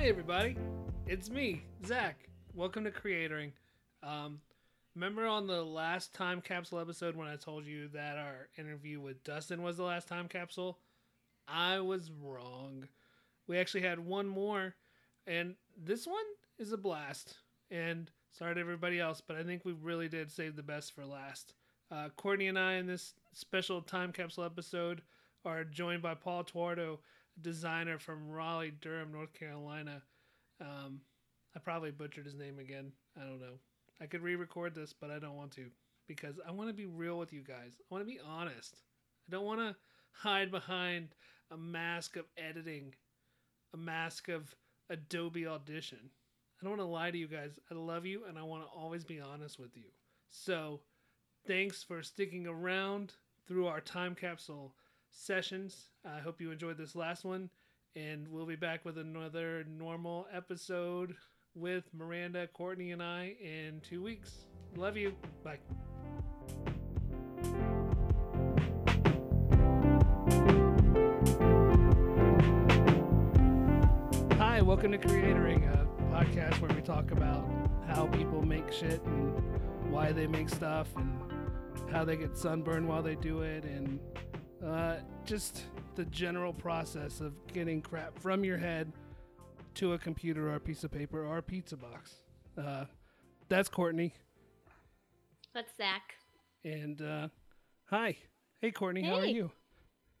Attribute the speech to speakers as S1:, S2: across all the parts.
S1: Hi, everybody. It's me, Zach. Welcome to Creatoring. Um, remember on the last time capsule episode when I told you that our interview with Dustin was the last time capsule? I was wrong. We actually had one more, and this one is a blast. And sorry to everybody else, but I think we really did save the best for last. Uh, Courtney and I in this special time capsule episode are joined by Paul Tuardo, designer from Raleigh, Durham, North Carolina. Um, I probably butchered his name again. I don't know. I could re-record this, but I don't want to because I want to be real with you guys. I want to be honest. I don't want to hide behind a mask of editing, a mask of Adobe Audition. I don't want to lie to you guys. I love you and I want to always be honest with you. So, thanks for sticking around through our time capsule sessions. I hope you enjoyed this last one, and we'll be back with another normal episode with Miranda, Courtney, and I in two weeks. Love you. Bye. Hi, welcome to Creatoring, a podcast where we talk about how people make shit and why they make stuff and how they get sunburned while they do it and uh, just the general process of getting crap from your head to a computer or a piece of paper or a pizza box. Uh, that's Courtney.
S2: That's Zach.
S1: And uh, hi. Hey, Courtney, Hey. how are you?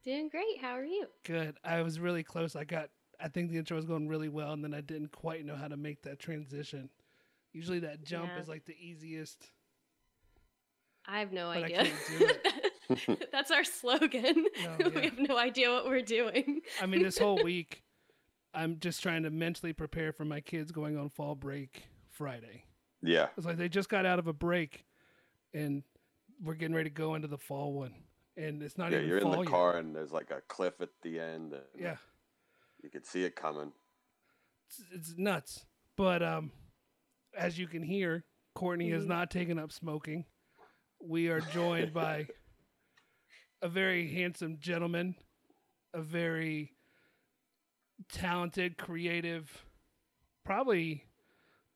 S2: Doing great. How are you?
S1: Good. I was really close. I got, I think the intro was going really well, and then I didn't quite know how to make that transition. Usually that jump
S2: Yeah.
S1: is like the easiest.
S2: I have no
S1: But
S2: idea.
S1: can't do
S2: That's our slogan.
S1: No,
S2: we have no idea what we're doing.
S1: I mean, this whole week, I'm just trying to mentally prepare for my kids going on fall break Friday.
S3: Yeah.
S1: It's like they just got out of a break, and we're getting ready to go into the fall one, and it's not
S3: Yeah,
S1: even
S3: you're in the
S1: yet.
S3: car and there's like a cliff at the end. And
S1: Yeah,
S3: You can see it coming.
S1: it's, it's nuts. But um, as you can hear, Courtney has
S2: Mhm.
S1: not taken up smoking. We are joined by a very handsome gentleman, a very talented, creative, probably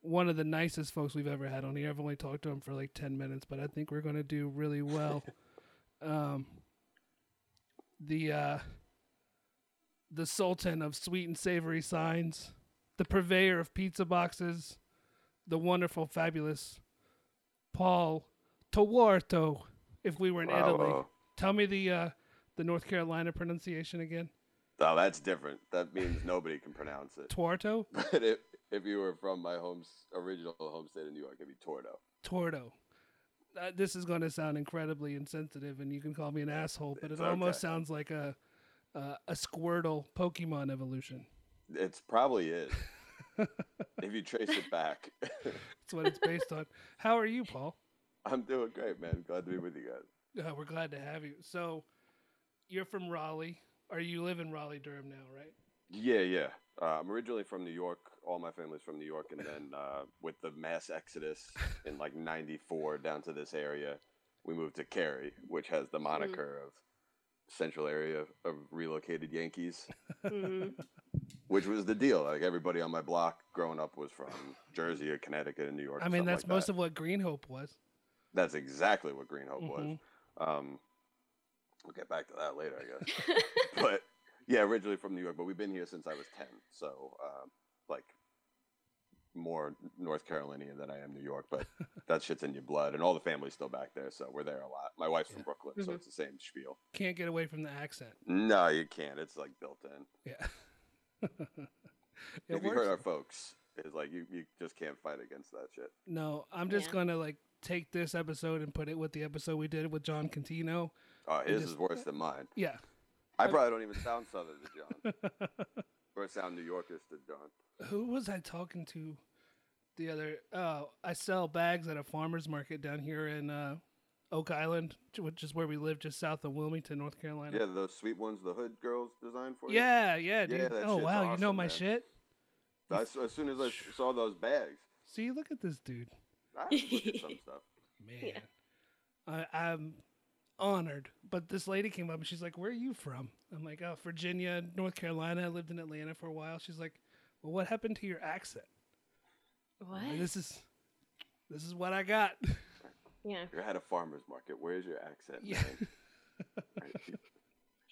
S1: one of the nicest folks we've ever had on here. I've only talked to him for like 10 minutes, but I think we're going to do really well. um, the uh, the sultan of sweet and savory signs, the purveyor of pizza boxes, the wonderful, fabulous Paul Tawarto. If we were in Italy,
S3: Bravo.
S1: Tell me the uh, the North Carolina pronunciation again.
S3: Oh, that's different. That means nobody can pronounce it.
S1: Tuarto,
S3: But if, if you were from my home's original home state of New York, it'd be Tordo.
S1: Tordo. Uh, this is going to sound incredibly insensitive, and you can call me an asshole, but
S3: It's
S1: it almost
S3: okay.
S1: sounds like a uh, a Squirtle Pokemon evolution.
S3: It's probably is. if you trace it back.
S1: That's what it's based on. How are you, Paul?
S3: I'm doing great, man. Glad to be with you guys.
S1: Uh, we're glad to have you. So, you're from Raleigh, or you live in Raleigh, Durham now, right?
S3: Yeah, yeah. Uh, I'm originally from New York. All my family's from New York, and then uh, with the mass exodus in like '94 down to this area, we moved to Cary, which has the moniker of central area of relocated Yankees,
S2: Mhm.
S3: which was the deal. Like everybody on my block growing up was from Jersey or Connecticut and New York.
S1: I mean, that's
S3: like
S1: most
S3: that.
S1: of what Green Hope was.
S3: That's exactly what Green Hope was. Um, we'll get back to that later, I guess. but yeah, originally from New York, but we've been here since I was ten. So uh, like more North Carolinian than I am New York, but that shit's in your blood, and all the family's still back there, so we're there a lot. My wife's from Brooklyn, so
S2: Mhm.
S3: it's the same spiel.
S1: Can't get away from the accent.
S3: No, you can't. It's like built in.
S1: Yeah. it
S3: if you
S1: works.
S3: heard our folks, it's like you, you just can't fight against that shit.
S1: No, I'm just
S2: Yeah.
S1: gonna like take this episode and put it with the episode we did with Jon Contino.
S3: Oh, his
S1: just-
S3: is worse than mine.
S1: Yeah.
S3: I probably don't even sound Southern to Jon, or sound New Yorkish to Jon.
S1: Who was I talking to the other? Oh, I sell bags at a farmer's market down here in uh, Oak Island, which is where we live, just south of Wilmington, North Carolina.
S3: Yeah, those sweet ones the hood girls designed for you.
S1: yeah, yeah, dude.
S3: Yeah,
S1: oh wow, you know my
S3: man.
S1: shit.
S3: I as soon as I saw those bags,
S1: See, look at this dude,
S3: I look at some stuff.
S1: man. I, I'm honored. But this lady came up and she's like, "Where are you from?" I'm like, "Oh, Virginia, North Carolina. I lived in Atlanta for a while." She's like, well, what happened to your accent?
S2: What?
S1: Like, this is this is what I got.
S2: Yeah.
S3: You're at a farmer's market. Where's your accent,
S1: Yeah.
S3: Right?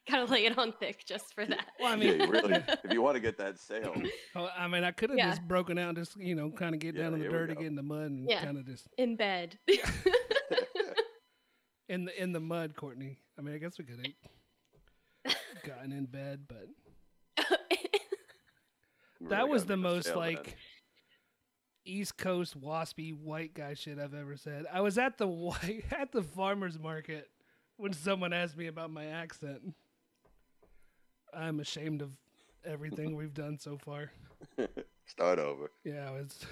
S2: Gotta lay it on thick just for that.
S1: Well, I mean,
S3: you really. If you want to get that sale,
S1: Oh, I mean, I could have
S2: Yeah.
S1: just broken out, and just you know, kind of get
S3: Yeah,
S1: down in the dirt, get in the mud, and
S2: Yeah.
S1: kind of just
S2: In bed.
S1: in the in the mud, Courtney. I mean, I guess we could have gotten in bed, but that
S3: really
S1: was
S3: gotta
S1: the
S3: make
S1: most
S3: sale then.
S1: like East Coast waspy white guy shit I've ever said. I was at the white at the farmers market when someone asked me about my accent. I'm ashamed of everything we've done so far.
S3: Start over.
S1: Yeah, it's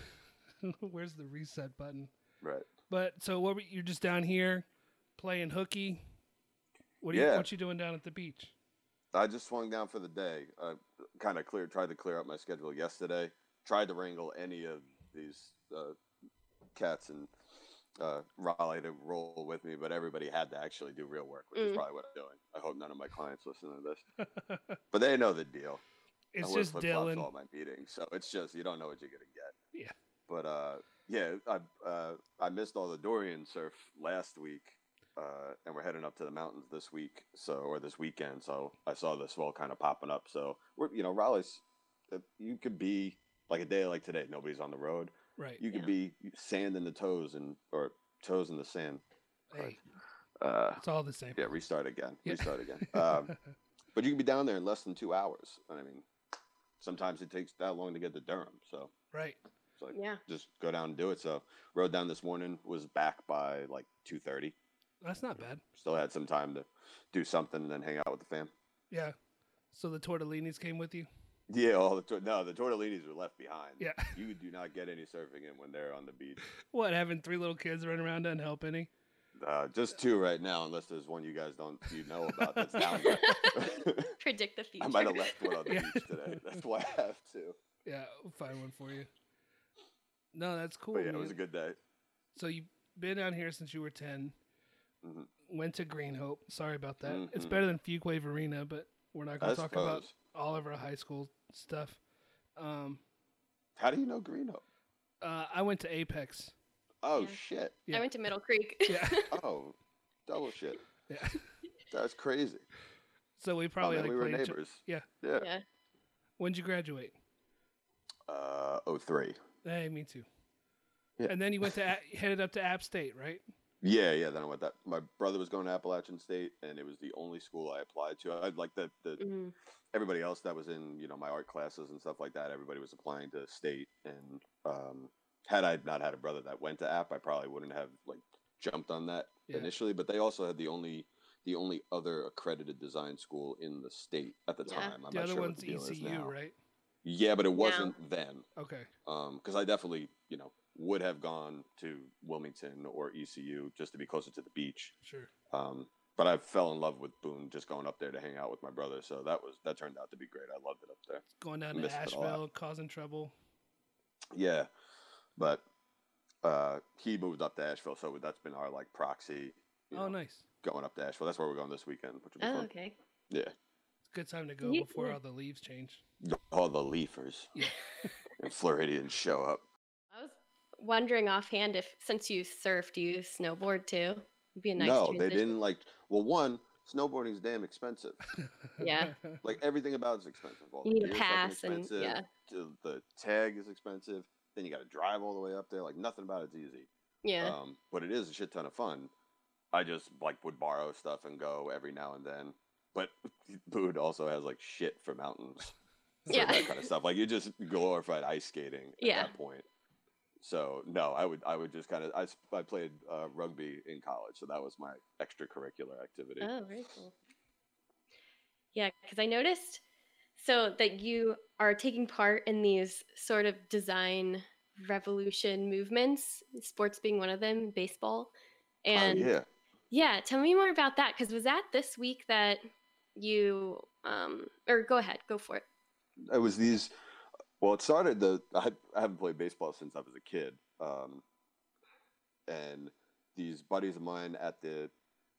S1: where's the reset button?
S3: Right.
S1: But so what? were- You're just down here playing hooky. What are you?
S3: Yeah.
S1: What you doing down at the beach?
S3: I just swung down for the day. I kind of cleared, tried to clear up my schedule yesterday. Tried to wrangle any of these uh, cats and uh, Raleigh to roll with me, but everybody had to actually do real work, which is
S2: Mm.
S3: probably what I'm doing. I hope none of my clients listen to this, but they know the deal.
S1: it's
S3: I
S1: just Dylan.
S3: all my meetings, so it's just you don't know what you're gonna get.
S1: Yeah.
S3: But uh, yeah, I uh, I missed all the Dorian surf last week, uh, and we're heading up to the mountains this week, so or this weekend. So I saw the swell kind of popping up. So we're you know Raleigh's, uh, you could be like a day like today, nobody's on the road.
S1: Right.
S3: You could
S2: Yeah.
S3: be sand in the toes and or toes in the sand.
S1: Hey,
S3: Uh,
S1: it's all the same.
S3: yeah, restart again.
S1: Yeah.
S3: Restart again. Um, but you can be down there in less than two hours. I mean, sometimes it takes that long to get to Durham. So
S1: right.
S3: it's like
S2: yeah.
S3: just go down and do it. So rode down this morning, was back by like two thirty.
S1: That's not bad.
S3: Still had some time to do something and then hang out with the fam.
S1: Yeah. So the tortellinis came with you.
S3: Yeah, all the tor- no, the tortellinis were left behind.
S1: Yeah.
S3: you do not get any surfing in when they're on the beach.
S1: What? Having three little kids running around doesn't help any.
S3: Uh, just two right now, unless there's one you guys don't you know about that's down there.
S2: Predict the future.
S3: I might have left one on the
S1: Yeah.
S3: beach today. That's why I have to.
S1: Yeah, we'll find one for you. No, that's cool.
S3: But yeah, it was a good day.
S1: So you've been down here since you were 10
S3: Mhm.
S1: Went to Green Hope. Sorry about that. It's
S3: Mhm.
S1: better than Fuquay-Varina, but we're not going to talk about
S3: suppose.
S1: all of our high school stuff. Um,
S3: How do you know Green Hope?
S1: uh, I went to Apex.
S3: Oh
S2: Yeah.
S3: shit!
S1: Yeah.
S2: I went to Middle Creek.
S1: Yeah.
S3: Oh, double shit.
S1: Yeah.
S3: That's crazy.
S1: So we
S3: Oh,
S1: probably
S3: man,
S1: like
S3: we were
S1: played each-
S3: neighbors.
S1: Yeah.
S3: Yeah.
S2: yeah.
S1: When'd you graduate?
S3: Uh, oh three.
S1: Hey, me too.
S3: Yeah.
S1: And then you went to A- headed up to App State, right?
S3: Yeah, yeah. Then I went that. My brother was going to Appalachian State, and it was the only school I applied to. I like the the
S2: Mhm.
S3: everybody else that was in you know my art classes and stuff like that. Everybody was applying to state, and um, had I not had a brother that went to App, I probably wouldn't have like jumped on that
S1: Yeah.
S3: initially. But they also had the only the only other accredited design school in the state at the
S2: Yeah.
S3: time. I'm
S1: the
S3: not
S1: other
S3: sure
S1: one's
S3: what the deal is
S1: ECU,
S3: now.
S1: right?
S3: Yeah, but it wasn't then.
S1: Okay.
S3: Um, because I definitely, you know, would have gone to Wilmington or ECU just to be closer to the beach.
S1: Sure.
S3: Um, but I fell in love with Boone just going up there to hang out with my brother. So that was that turned out to be great. I loved it up there.
S1: Going down to
S3: Missed it a.
S1: Asheville, causing trouble.
S3: Yeah, but uh, he moved up to Asheville, so that's been our like proxy.
S1: Oh,
S3: know,
S1: nice.
S3: Going up to Asheville. That's where we're going this weekend, which will be
S2: Oh,
S3: fun.
S2: okay.
S3: Yeah,
S1: It's a good time to go
S2: Yeah.
S1: before all the leaves change.
S3: all the leafers
S1: Yeah.
S3: and Floridians show up.
S2: Wondering offhand if since you surf, do you snowboard too? It'd be a nice
S3: no, they didn't like. Well, one, snowboarding's damn expensive.
S2: Yeah.
S3: like everything about it's expensive. All
S2: You need a pass and- yeah.
S3: The tag is expensive. Then you got to drive all the way up there. Like nothing about it's easy.
S2: Yeah.
S3: Um, but it is a shit ton of fun. I just like would borrow stuff and go every now and then. But Boone also has like shit for mountains.
S2: Yeah.
S3: that kind of stuff. Like you just glorified ice skating at
S2: Yeah.
S3: that point. So no, I would I would just kind of I, I played uh, rugby in college, so that was my extracurricular activity.
S2: Oh, very cool. Yeah, because I noticed so that you are taking part in these sort of design revolution movements, sports being one of them, baseball. And
S3: oh, yeah.
S2: yeah, tell me more about that because was that this week that you um or go ahead, go for it.
S3: it was these well it started the I, I haven't played baseball since i was a kid um, and these buddies of mine at the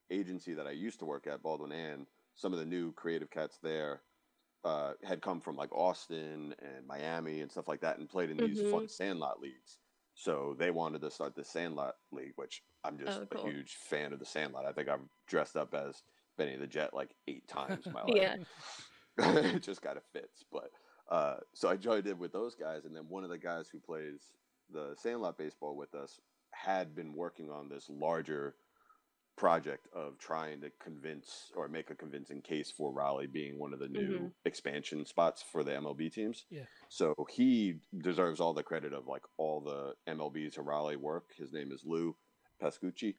S3: agency that i used to work at baldwin and some of the new creative cats there uh, had come from like Austin and Miami and stuff like that, and played in these
S2: Mhm.
S3: fun Sandlot leagues. So they wanted to start the Sandlot League, which I'm just
S2: Oh, cool.
S3: a huge fan of the Sandlot. I think I've dressed up as Benny the Jet like eight times in my life.
S2: Yeah.
S3: it just kind of fits. But uh, so I joined in with those guys, and then one of the guys who plays the Sandlot baseball with us had been working on this larger project of trying to convince or make a convincing case for Raleigh being one of the new
S2: Mhm.
S3: expansion spots for the MLB teams.
S1: Yeah.
S3: So he deserves all the credit of like all the MLB to Raleigh work. His name is Lou Pascucci,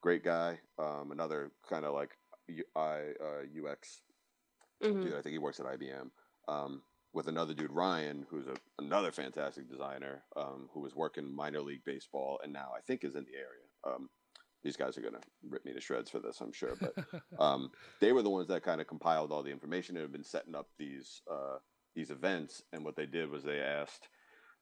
S3: great guy. Um, another kind of like U- I uh, UX
S2: Mhm.
S3: dude. I think he works at IBM. Um, with another dude, Ryan, who's a, another fantastic designer, um, who was working minor league baseball and now I think is in the area. Um, these guys are gonna rip me to shreds for this, I'm sure. But um, they were the ones that kind of compiled all the information and have been setting up these uh, these events. And what they did was they asked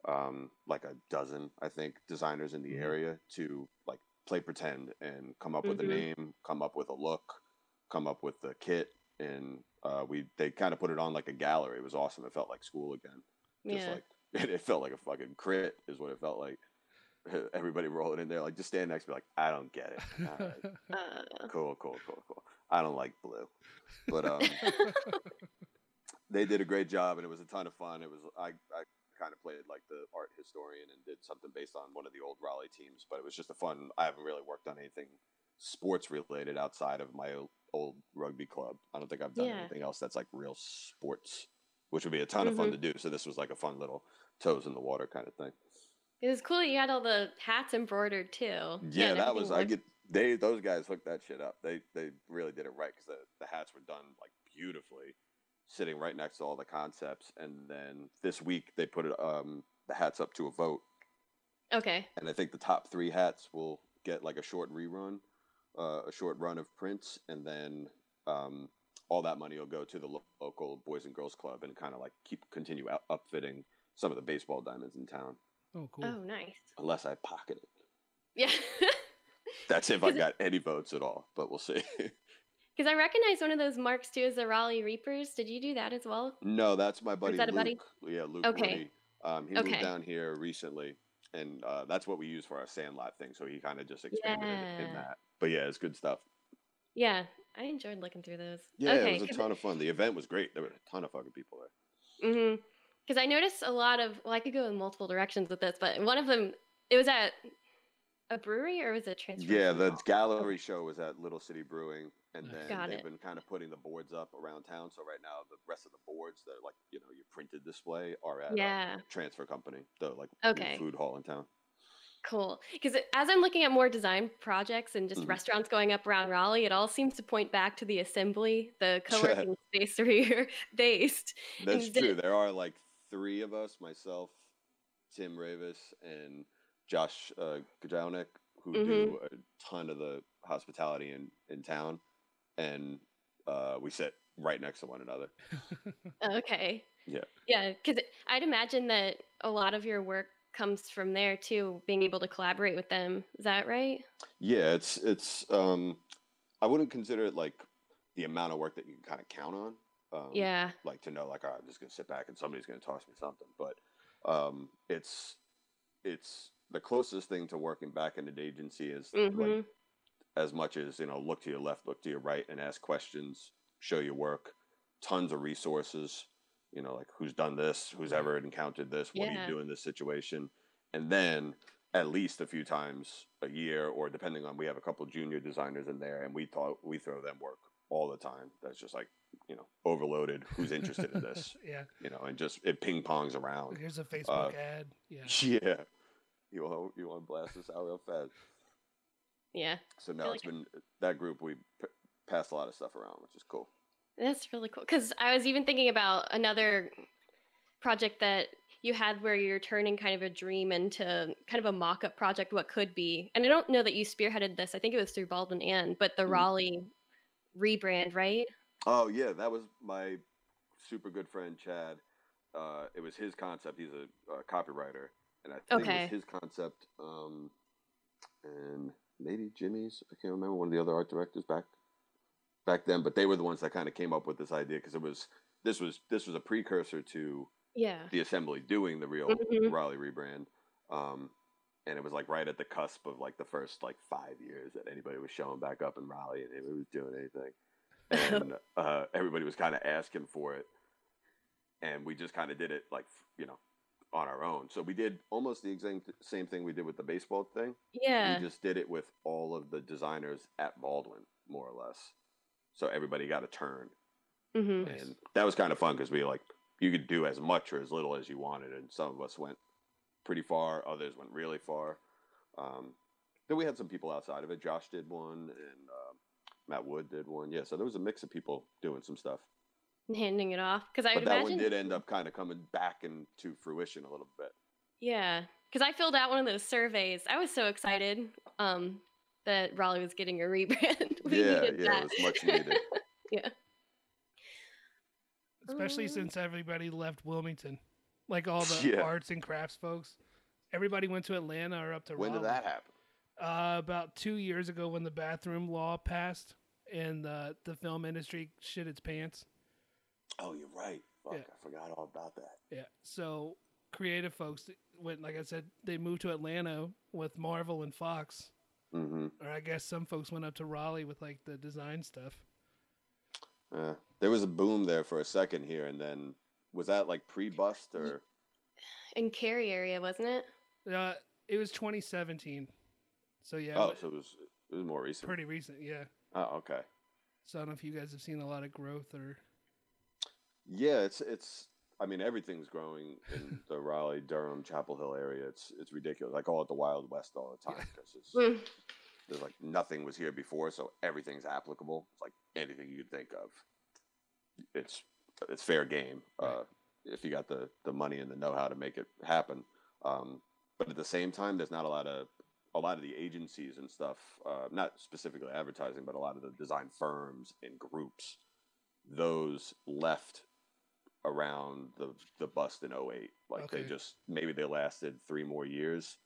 S3: um, like a dozen, I think, designers in the
S1: Mhm.
S3: area to like play pretend and come up with a
S2: Mhm.
S3: name, come up with a look, come up with the kit, and uh, we they kind of put it on like a gallery. It was awesome. It felt like school again. Just
S2: Yeah.
S3: like it felt like a fucking crit is what it felt like. Everybody rolling in there, like just stand next to me, like I don't get it. Right,
S2: Uh,
S3: cool, cool, cool, cool. I don't like blue, but um, they did a great job, and it was a ton of fun. It was I I kind of played like the art historian and did something based on one of the old Raleigh teams, but it was just a fun. I haven't really worked on anything sports related outside of my old rugby club. I don't think I've done
S2: Yeah.
S3: anything else that's like real sports, which would be a ton of fun to do. So this was like a fun little toes in the water kind of thing.
S2: it was cool that you had all the hats embroidered too.
S3: Yeah, that was I get they those guys hooked that shit up. They they really did it right because the the hats were done like beautifully, sitting right next to all the concepts. And then this week they put it um the hats up to a vote,
S2: Okay.
S3: and I think the top three hats will get like a short rerun, uh, a short run of prints, and then um all that money will go to the lo- local boys and girls club and kind of like keep continue out, upfitting some of the baseball diamonds in town.
S1: oh, cool.
S2: Oh, nice.
S3: Unless I pocket it.
S2: Yeah.
S3: That's if I
S2: 'Cause it-
S3: got any votes at all, but we'll see.
S2: Because I recognize one of those marks too as the Raleigh Reapers. Did you do that as well?
S3: No, that's my buddy Is
S2: that a buddy?
S3: Yeah, Luke
S2: Okay.
S3: Woody. Um, he
S2: Okay.
S3: moved down here recently, and uh, that's what we use for our Sandlot thing. So he kind of just expanded it in
S2: Yeah.
S3: that. But yeah, it's good stuff.
S2: Yeah, I enjoyed looking through those.
S3: Yeah,
S2: okay,
S3: it was a ton of fun. The event was great. There were a ton of fucking people there.
S2: Mm-hmm. Because I noticed a lot of. Well, I could go in multiple directions with this, but one of them, it was at a brewery or was it transfer?
S3: Yeah, the gallery show was at Little City Brewing, and then
S2: Got
S3: they've
S2: it.
S3: been kind of putting the boards up around town. So right now, the rest of the boards that are like you know your printed display are at uh,
S2: Yeah.
S3: Transfer Company, the like
S2: Okay.
S3: food hall in town.
S2: Cool. Because as I'm looking at more design projects and just
S3: Mhm.
S2: restaurants going up around Raleigh, it all seems to point back to the assembly, the co-working space where you're based.
S3: That's
S2: And
S3: true.
S2: it-
S3: There are like three of us, myself, Tim Ravis, and Josh uh, who
S2: Mm-hmm.
S3: do a ton of the hospitality in, in town. And uh, we sit right next to one another.
S2: Okay.
S3: Yeah.
S2: Yeah, because I'd imagine that a lot of your work comes from there too, being able to collaborate with them. Is that right?
S3: Yeah, it's, it's, um, I wouldn't consider it like the amount of work that you can kind of count on. Um,
S2: yeah.
S3: like to know like oh, I'm just gonna sit back and somebody's gonna toss me something. But um, it's it's the closest thing to working back in an agency is
S2: hmm
S3: like as much as you know look to your left, look to your right, and ask questions, show your work. Tons of resources. You know, like who's done this, who's ever encountered this, what do you do in this situation, and then at least a few times a year, or depending on we have a couple junior designers in there, and we thought we throw them work all the time. That's just like you know overloaded. Who's interested in this?
S1: yeah.
S3: You know, and just it ping pongs around.
S1: Here's a Facebook
S3: Uh,
S1: ad. Yeah.
S3: Yeah, you want you want to blast this out real fast.
S2: Yeah.
S3: So
S2: now
S3: it's been that group. We p- passed a lot of stuff around, which is cool.
S2: That's really cool. Because I was even thinking about another project that you had where you're turning kind of a dream into kind of a mock-up project, what could be. And I don't know that you spearheaded this. I think it was through Baldwin and but the
S3: Mhm.
S2: Raleigh rebrand, right?
S3: Oh yeah, that was my super good friend Chad. Uh, it was his concept. He's a, uh copywriter, and I think it
S2: Okay.
S3: was his concept. Um, and maybe Jimmy's. I can't remember one of the other art directors back back then, but they were the ones that kind of came up with this idea because it was this was this was a precursor to
S2: Yeah.
S3: the assembly doing the real
S2: Mhm.
S3: Raleigh rebrand. Um, and it was like right at the cusp of like the first like five years that anybody was showing back up in Raleigh and anybody was doing anything. And uh, everybody was kind of asking for it. And we just kind of did it like, you know, on our own. So we did almost the exact same thing we did with the baseball thing.
S2: Yeah.
S3: We just did it with all of the designers at Baldwin, more or less. So everybody got a turn
S2: hmm
S3: and that was kind of fun because we like you could do as much or as little as you wanted, and some of us went pretty far, others went really far. Um, then we had some people outside of it. Josh did one, and um Matt Wood did one. Yeah, so there was a mix of people doing some stuff.
S2: Handing it off because I
S3: But
S2: would
S3: that
S2: imagine.
S3: one did end up kind of coming back into fruition a little bit.
S2: Yeah, because I filled out one of those surveys. I was so excited um, that Raleigh was getting a rebrand. we
S3: yeah,
S2: needed
S3: yeah,
S2: that.
S3: it was much needed.
S2: yeah.
S1: especially
S2: Um,
S1: since everybody left Wilmington, like all the
S3: Yeah.
S1: arts and crafts folks. Everybody went to Atlanta or up to
S3: when
S1: Raleigh.
S3: did that happen?
S1: Uh, about two years ago, when the bathroom law passed and uh, the film industry shit its pants.
S3: Oh, you're right. Fuck,
S1: Yeah.
S3: I forgot all about that.
S1: Yeah. So creative folks went, like I said, they moved to Atlanta with Marvel and Fox,
S3: hmm
S1: or I guess some folks went up to Raleigh with like the design stuff.
S3: Uh, there was a boom there for a second here, and then was that like pre-bust or?
S2: In Cary area, wasn't it?
S1: Uh, it was 2017, so yeah,
S3: oh,
S1: it
S3: so it was it was more recent.
S1: pretty recent. Yeah.
S3: Oh, okay.
S1: So I don't know if you guys have seen a lot of growth or
S3: Yeah, it's it's. I mean, everything's growing in the Raleigh, Durham, Chapel Hill area. It's it's ridiculous. I call it the Wild West all the time because it's
S2: Mm.
S3: there's like nothing was here before, so everything's applicable. It's like anything you could think of. It's it's fair game uh, if you got the the money and the know how to make it happen. Um, but at the same time, there's not a lot of a lot of the agencies and stuff, uh, not specifically advertising, but a lot of the design firms and groups, those left around the the bust in 08. Like they just maybe they lasted three more years,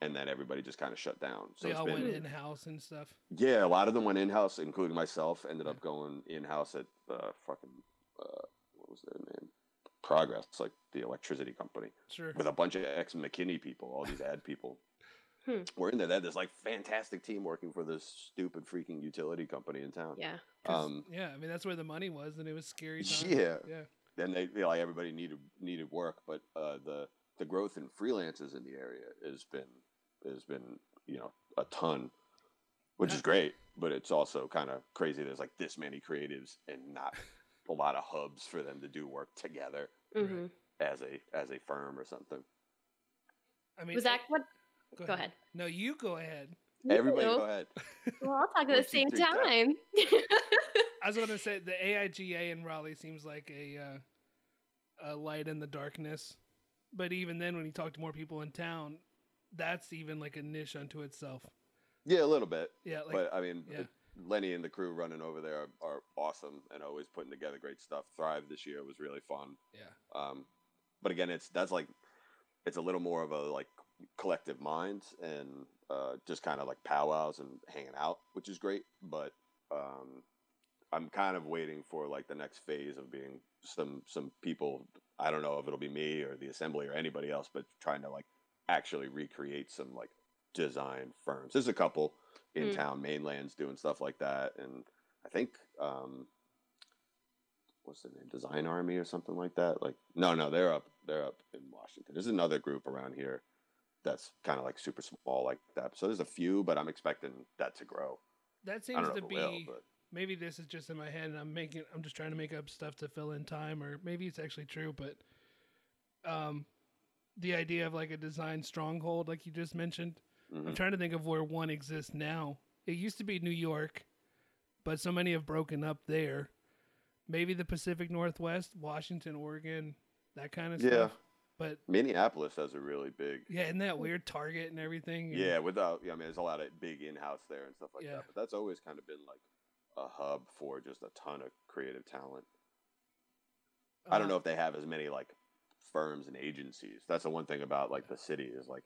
S3: and then everybody just kind of shut down. So
S1: they
S3: it's
S1: all
S3: been
S1: went in house and stuff.
S3: yeah, a lot of them went in house, including myself. Ended up going in house at uh, fucking uh, what was their name? Progress, like the electricity company,
S1: Sure.
S3: with a bunch of ex McKinney people, all these ad people.
S2: Hmm.
S3: We're in there. They had this like fantastic team working for this stupid freaking utility company in town.
S2: Yeah.
S3: Um,
S1: yeah, I mean that's where the money was, and it was scary. Times.
S3: Yeah.
S1: Yeah.
S3: Then they you like everybody needed needed work, but uh, the the growth in freelancers in the area has been has been you know a ton, which is great. But it's also kind of crazy. There's like this many creatives and not a lot of hubs for them to do work together
S1: Right.
S2: hmm
S3: as a as a firm or something.
S1: I mean,
S2: Was that what?
S1: Go,
S2: Go ahead.
S1: No, you go ahead.
S3: Everybody, go ahead.
S2: Well, I'll talk at the same time.
S1: I was going to say the AIGA in Raleigh seems like a uh, a light in the darkness, but even then, when you talk to more people in town, that's even like a niche unto itself.
S3: Yeah, a little bit.
S1: Yeah, like
S3: but I mean,
S1: yeah.
S3: Lenny and the crew running over there are, are awesome and always putting together great stuff. Thrive this year was really fun.
S1: yeah,
S3: Um, but again, it's that's like it's a little more of a like collective minds and uh, just kind of like powwows and hanging out, which is great. But um, I'm kind of waiting for like the next phase of being some some people. I don't know if it'll be me or the assembly or anybody else, but trying to like actually recreate some like design firms. There's a couple in
S2: Mm.
S3: town, mainlands doing stuff like that, and I think um, what's the name, Design Army or something like that. Like, no, no, they're up, they're up in Washington. There's another group around here that's kind of like super small like that. So there's a few, but I'm expecting that to grow.
S1: that seems to be.
S3: will,
S1: maybe this is just in my head and I'm making I'm just trying to make up stuff to fill in time or maybe it's actually true but um the idea of like a design stronghold like you just mentioned I'm
S3: mhm.
S1: trying to think of where one exists now it used to be New York but so many have broken up there maybe the Pacific Northwest Washington Oregon that kind of stuff. yeah, but
S3: Minneapolis has a really big.
S1: yeah isn't that weird Target and everything and-
S3: Yeah, without, yeah, I mean, there's a lot of big in-house there and stuff like
S1: Yeah.
S3: that. But that's always kind of been like a hub for just a ton of creative talent. I don't
S1: Uh,
S3: know if they have as many like firms and agencies. That's the one thing about like the city is like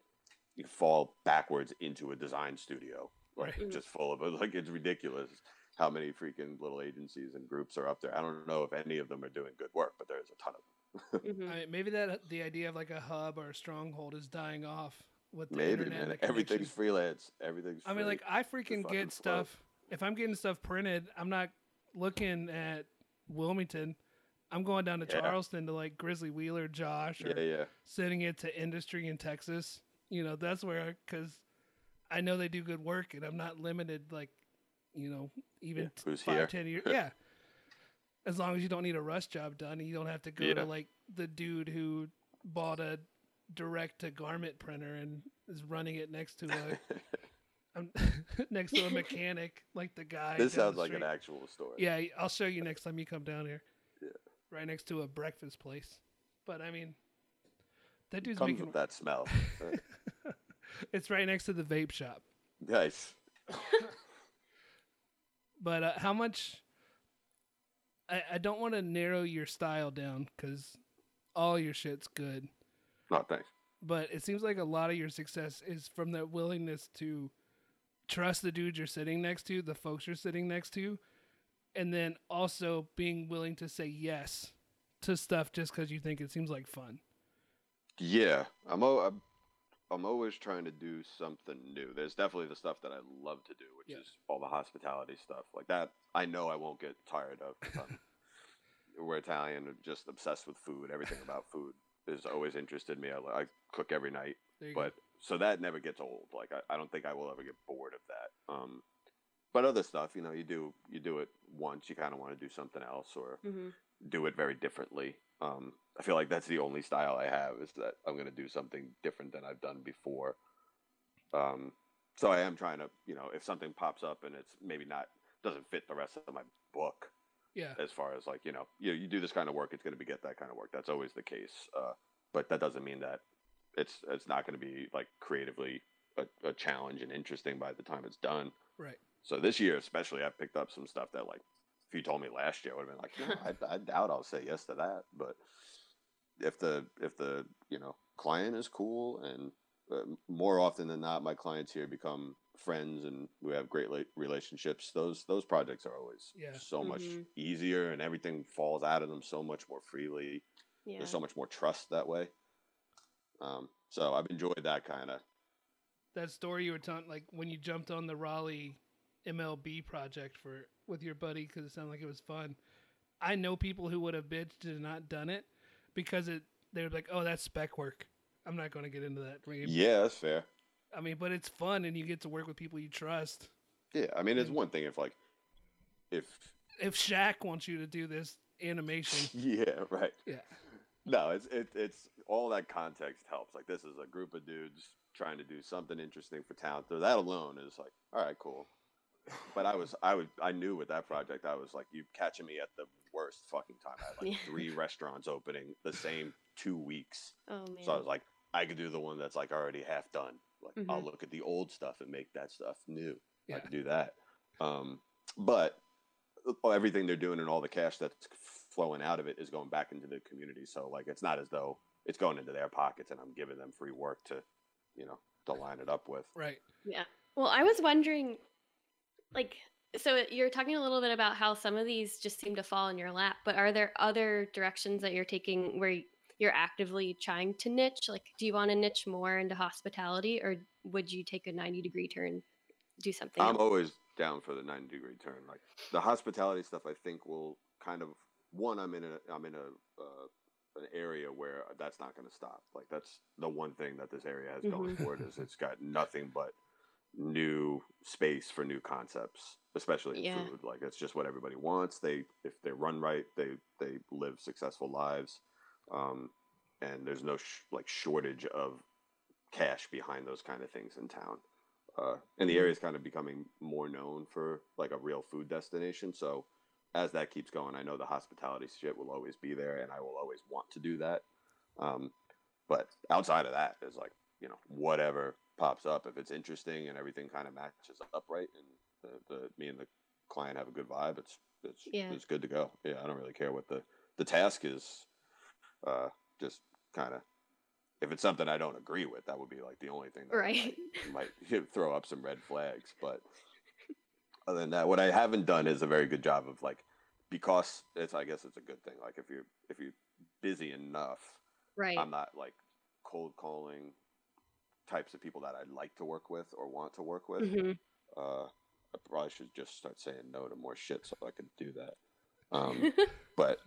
S3: you fall backwards into a design studio, like
S1: Right.
S3: just full of it. Like it's ridiculous how many freaking little agencies and groups are up there. I don't know if any of them are doing good work, but there's a ton of them.
S2: Mhm.
S1: I mean, maybe that the idea of like a hub or a stronghold is dying off with the
S3: Maybe,
S1: internet.
S3: man. Everything's freelance. Everything's.
S1: I mean, like I freaking get stuff. If I'm getting stuff printed, I'm not looking at Wilmington. I'm going down to
S3: Yeah.
S1: Charleston to like Grizzly Wheeler, Josh, or
S3: yeah, yeah.
S1: sending it to industry in Texas. You know, that's where because I know they do good work, and I'm not limited. Like, you know, even
S3: Yeah,
S1: t- five, ten years. Yeah, as long as you don't need a rush job done, and you don't have to go
S3: Yeah.
S1: to like the dude who bought a direct to garment printer and is running it next to a I'm next to a mechanic, like the guy.
S3: this sounds like an actual story.
S1: Yeah, I'll show you next time you come down here.
S3: Yeah.
S1: Right next to a breakfast place. But I mean, that dude's
S3: comes
S1: making.
S3: with that smell.
S1: It's right next to the vape shop.
S3: nice.
S1: But uh, how much? I I don't want to narrow your style down because all your shit's good.
S3: No, thanks.
S1: But it seems like a lot of your success is from that willingness to trust the dude you're sitting next to, the folks you're sitting next to, and then also being willing to say yes to stuff just because you think it seems like fun.
S3: Yeah, I'm, I'm I'm always trying to do something new. There's definitely the stuff that I love to do, which
S1: Yeah.
S3: is all the hospitality stuff. Like that, I know I won't get tired of. We're Italian, just obsessed with food. Everything about food is always interested me. I, I cook every night, but so that never gets old. Like I, I don't think I will ever get bored of that. Um, but other stuff, you know, you do you do it once, you kind of want to do something else, or
S2: hmm
S3: do it very differently. Um, I feel like that's the only style I have is that I'm going to do something different than I've done before. Um, so I am trying to, you know, if something pops up and it's maybe not doesn't fit the rest of my book.
S1: Yeah.
S3: as far as like you know, you you do this kind of work, it's going to be get that kind of work. That's always the case. Uh, but that doesn't mean that it's it's not going to be like creatively a, a challenge and interesting by the time it's done.
S1: Right.
S3: So this year, especially, I picked up some stuff that, like, if you told me last year, I would have been like, I, I doubt I'll say yes to that. But if the if the you know client is cool, and uh, more often than not, my clients here become friends, and we have great relationships. Those those projects are always
S1: Yeah.
S3: so much
S2: Mhm.
S3: easier, and everything falls out of them so much more freely.
S2: Yeah.
S3: There's so much more trust that way. Um, so I've enjoyed that kind of.
S1: That story you were telling, like when you jumped on the Raleigh MLB project for with your buddy because it sounded like it was fun. I know people who would have bitched and not done it because it they were like, "Oh, that's spec work. I'm not going to get into that."
S3: Yeah, that's fair.
S1: I mean, but it's fun and you get to work with people you trust.
S3: Yeah, I mean, it's one thing if like, if
S1: If Shaq wants you to do this animation,
S3: yeah, right.
S1: yeah,
S3: No, it's it, it's all that context helps. Like this is a group of dudes trying to do something interesting for town. So that alone is like, all right, cool. But I was I would I knew with that project I was like you catching me at the worst fucking time. I had like
S2: Yeah.
S3: three restaurants opening the same two weeks.
S2: oh man.
S3: So I was like, I could do the one that's like already half done. Like I'll
S2: Mhm.
S3: look at the old stuff and make that stuff new. I
S1: Yeah.
S3: could do that. Um, but uh, everything they're doing and all the cash that's flowing out of it is going back into the community. So like, it's not as though it's going into their pockets and I'm giving them free work to, you know, to line it up with.
S1: right.
S2: Yeah. Well, I was wondering, like, so you're talking a little bit about how some of these just seem to fall in your lap, but are there other directions that you're taking where you're actively trying to niche? Like, do you want to niche more into hospitality, or would you take a 90 degree turn, do something?
S3: I'm
S2: else?
S3: always down for the 90 degree turn. Like the hospitality stuff, I think will kind of one. I'm in a I'm in a uh, an area where that's not going to stop. Like that's the one thing that this area has going
S2: Mhm.
S3: for it is it's got nothing but new space for new concepts, especially in
S2: Yeah.
S3: food. Like it's just what everybody wants. They if they run right, they they live successful lives, um, and there's no sh- like shortage of cash behind those kind of things in town. Uh, and the
S2: Mhm.
S3: area is kind of becoming more known for like a real food destination. So as that keeps going, I know the hospitality shit will always be there, and I will always want to do that. Um, but outside of that, is like you know whatever pops up if it's interesting and everything kind of matches up right, and the, the me and the client have a good vibe. It's it's
S2: Yeah.
S3: it's good to go. Yeah, I don't really care what the the task is. Uh, just kind of if it's something I don't agree with, that would be like the only thing that
S2: Right.
S3: might, might throw up some red flags. But other than that, what I haven't done is a very good job of like because it's I guess it's a good thing. Like if you're if you're busy enough,
S2: Right.
S3: I'm not like cold calling types of people that I'd like to work with or want to work with.
S2: Mhm.
S3: Uh, I probably should just start saying no to more shit so I could do that. Um, but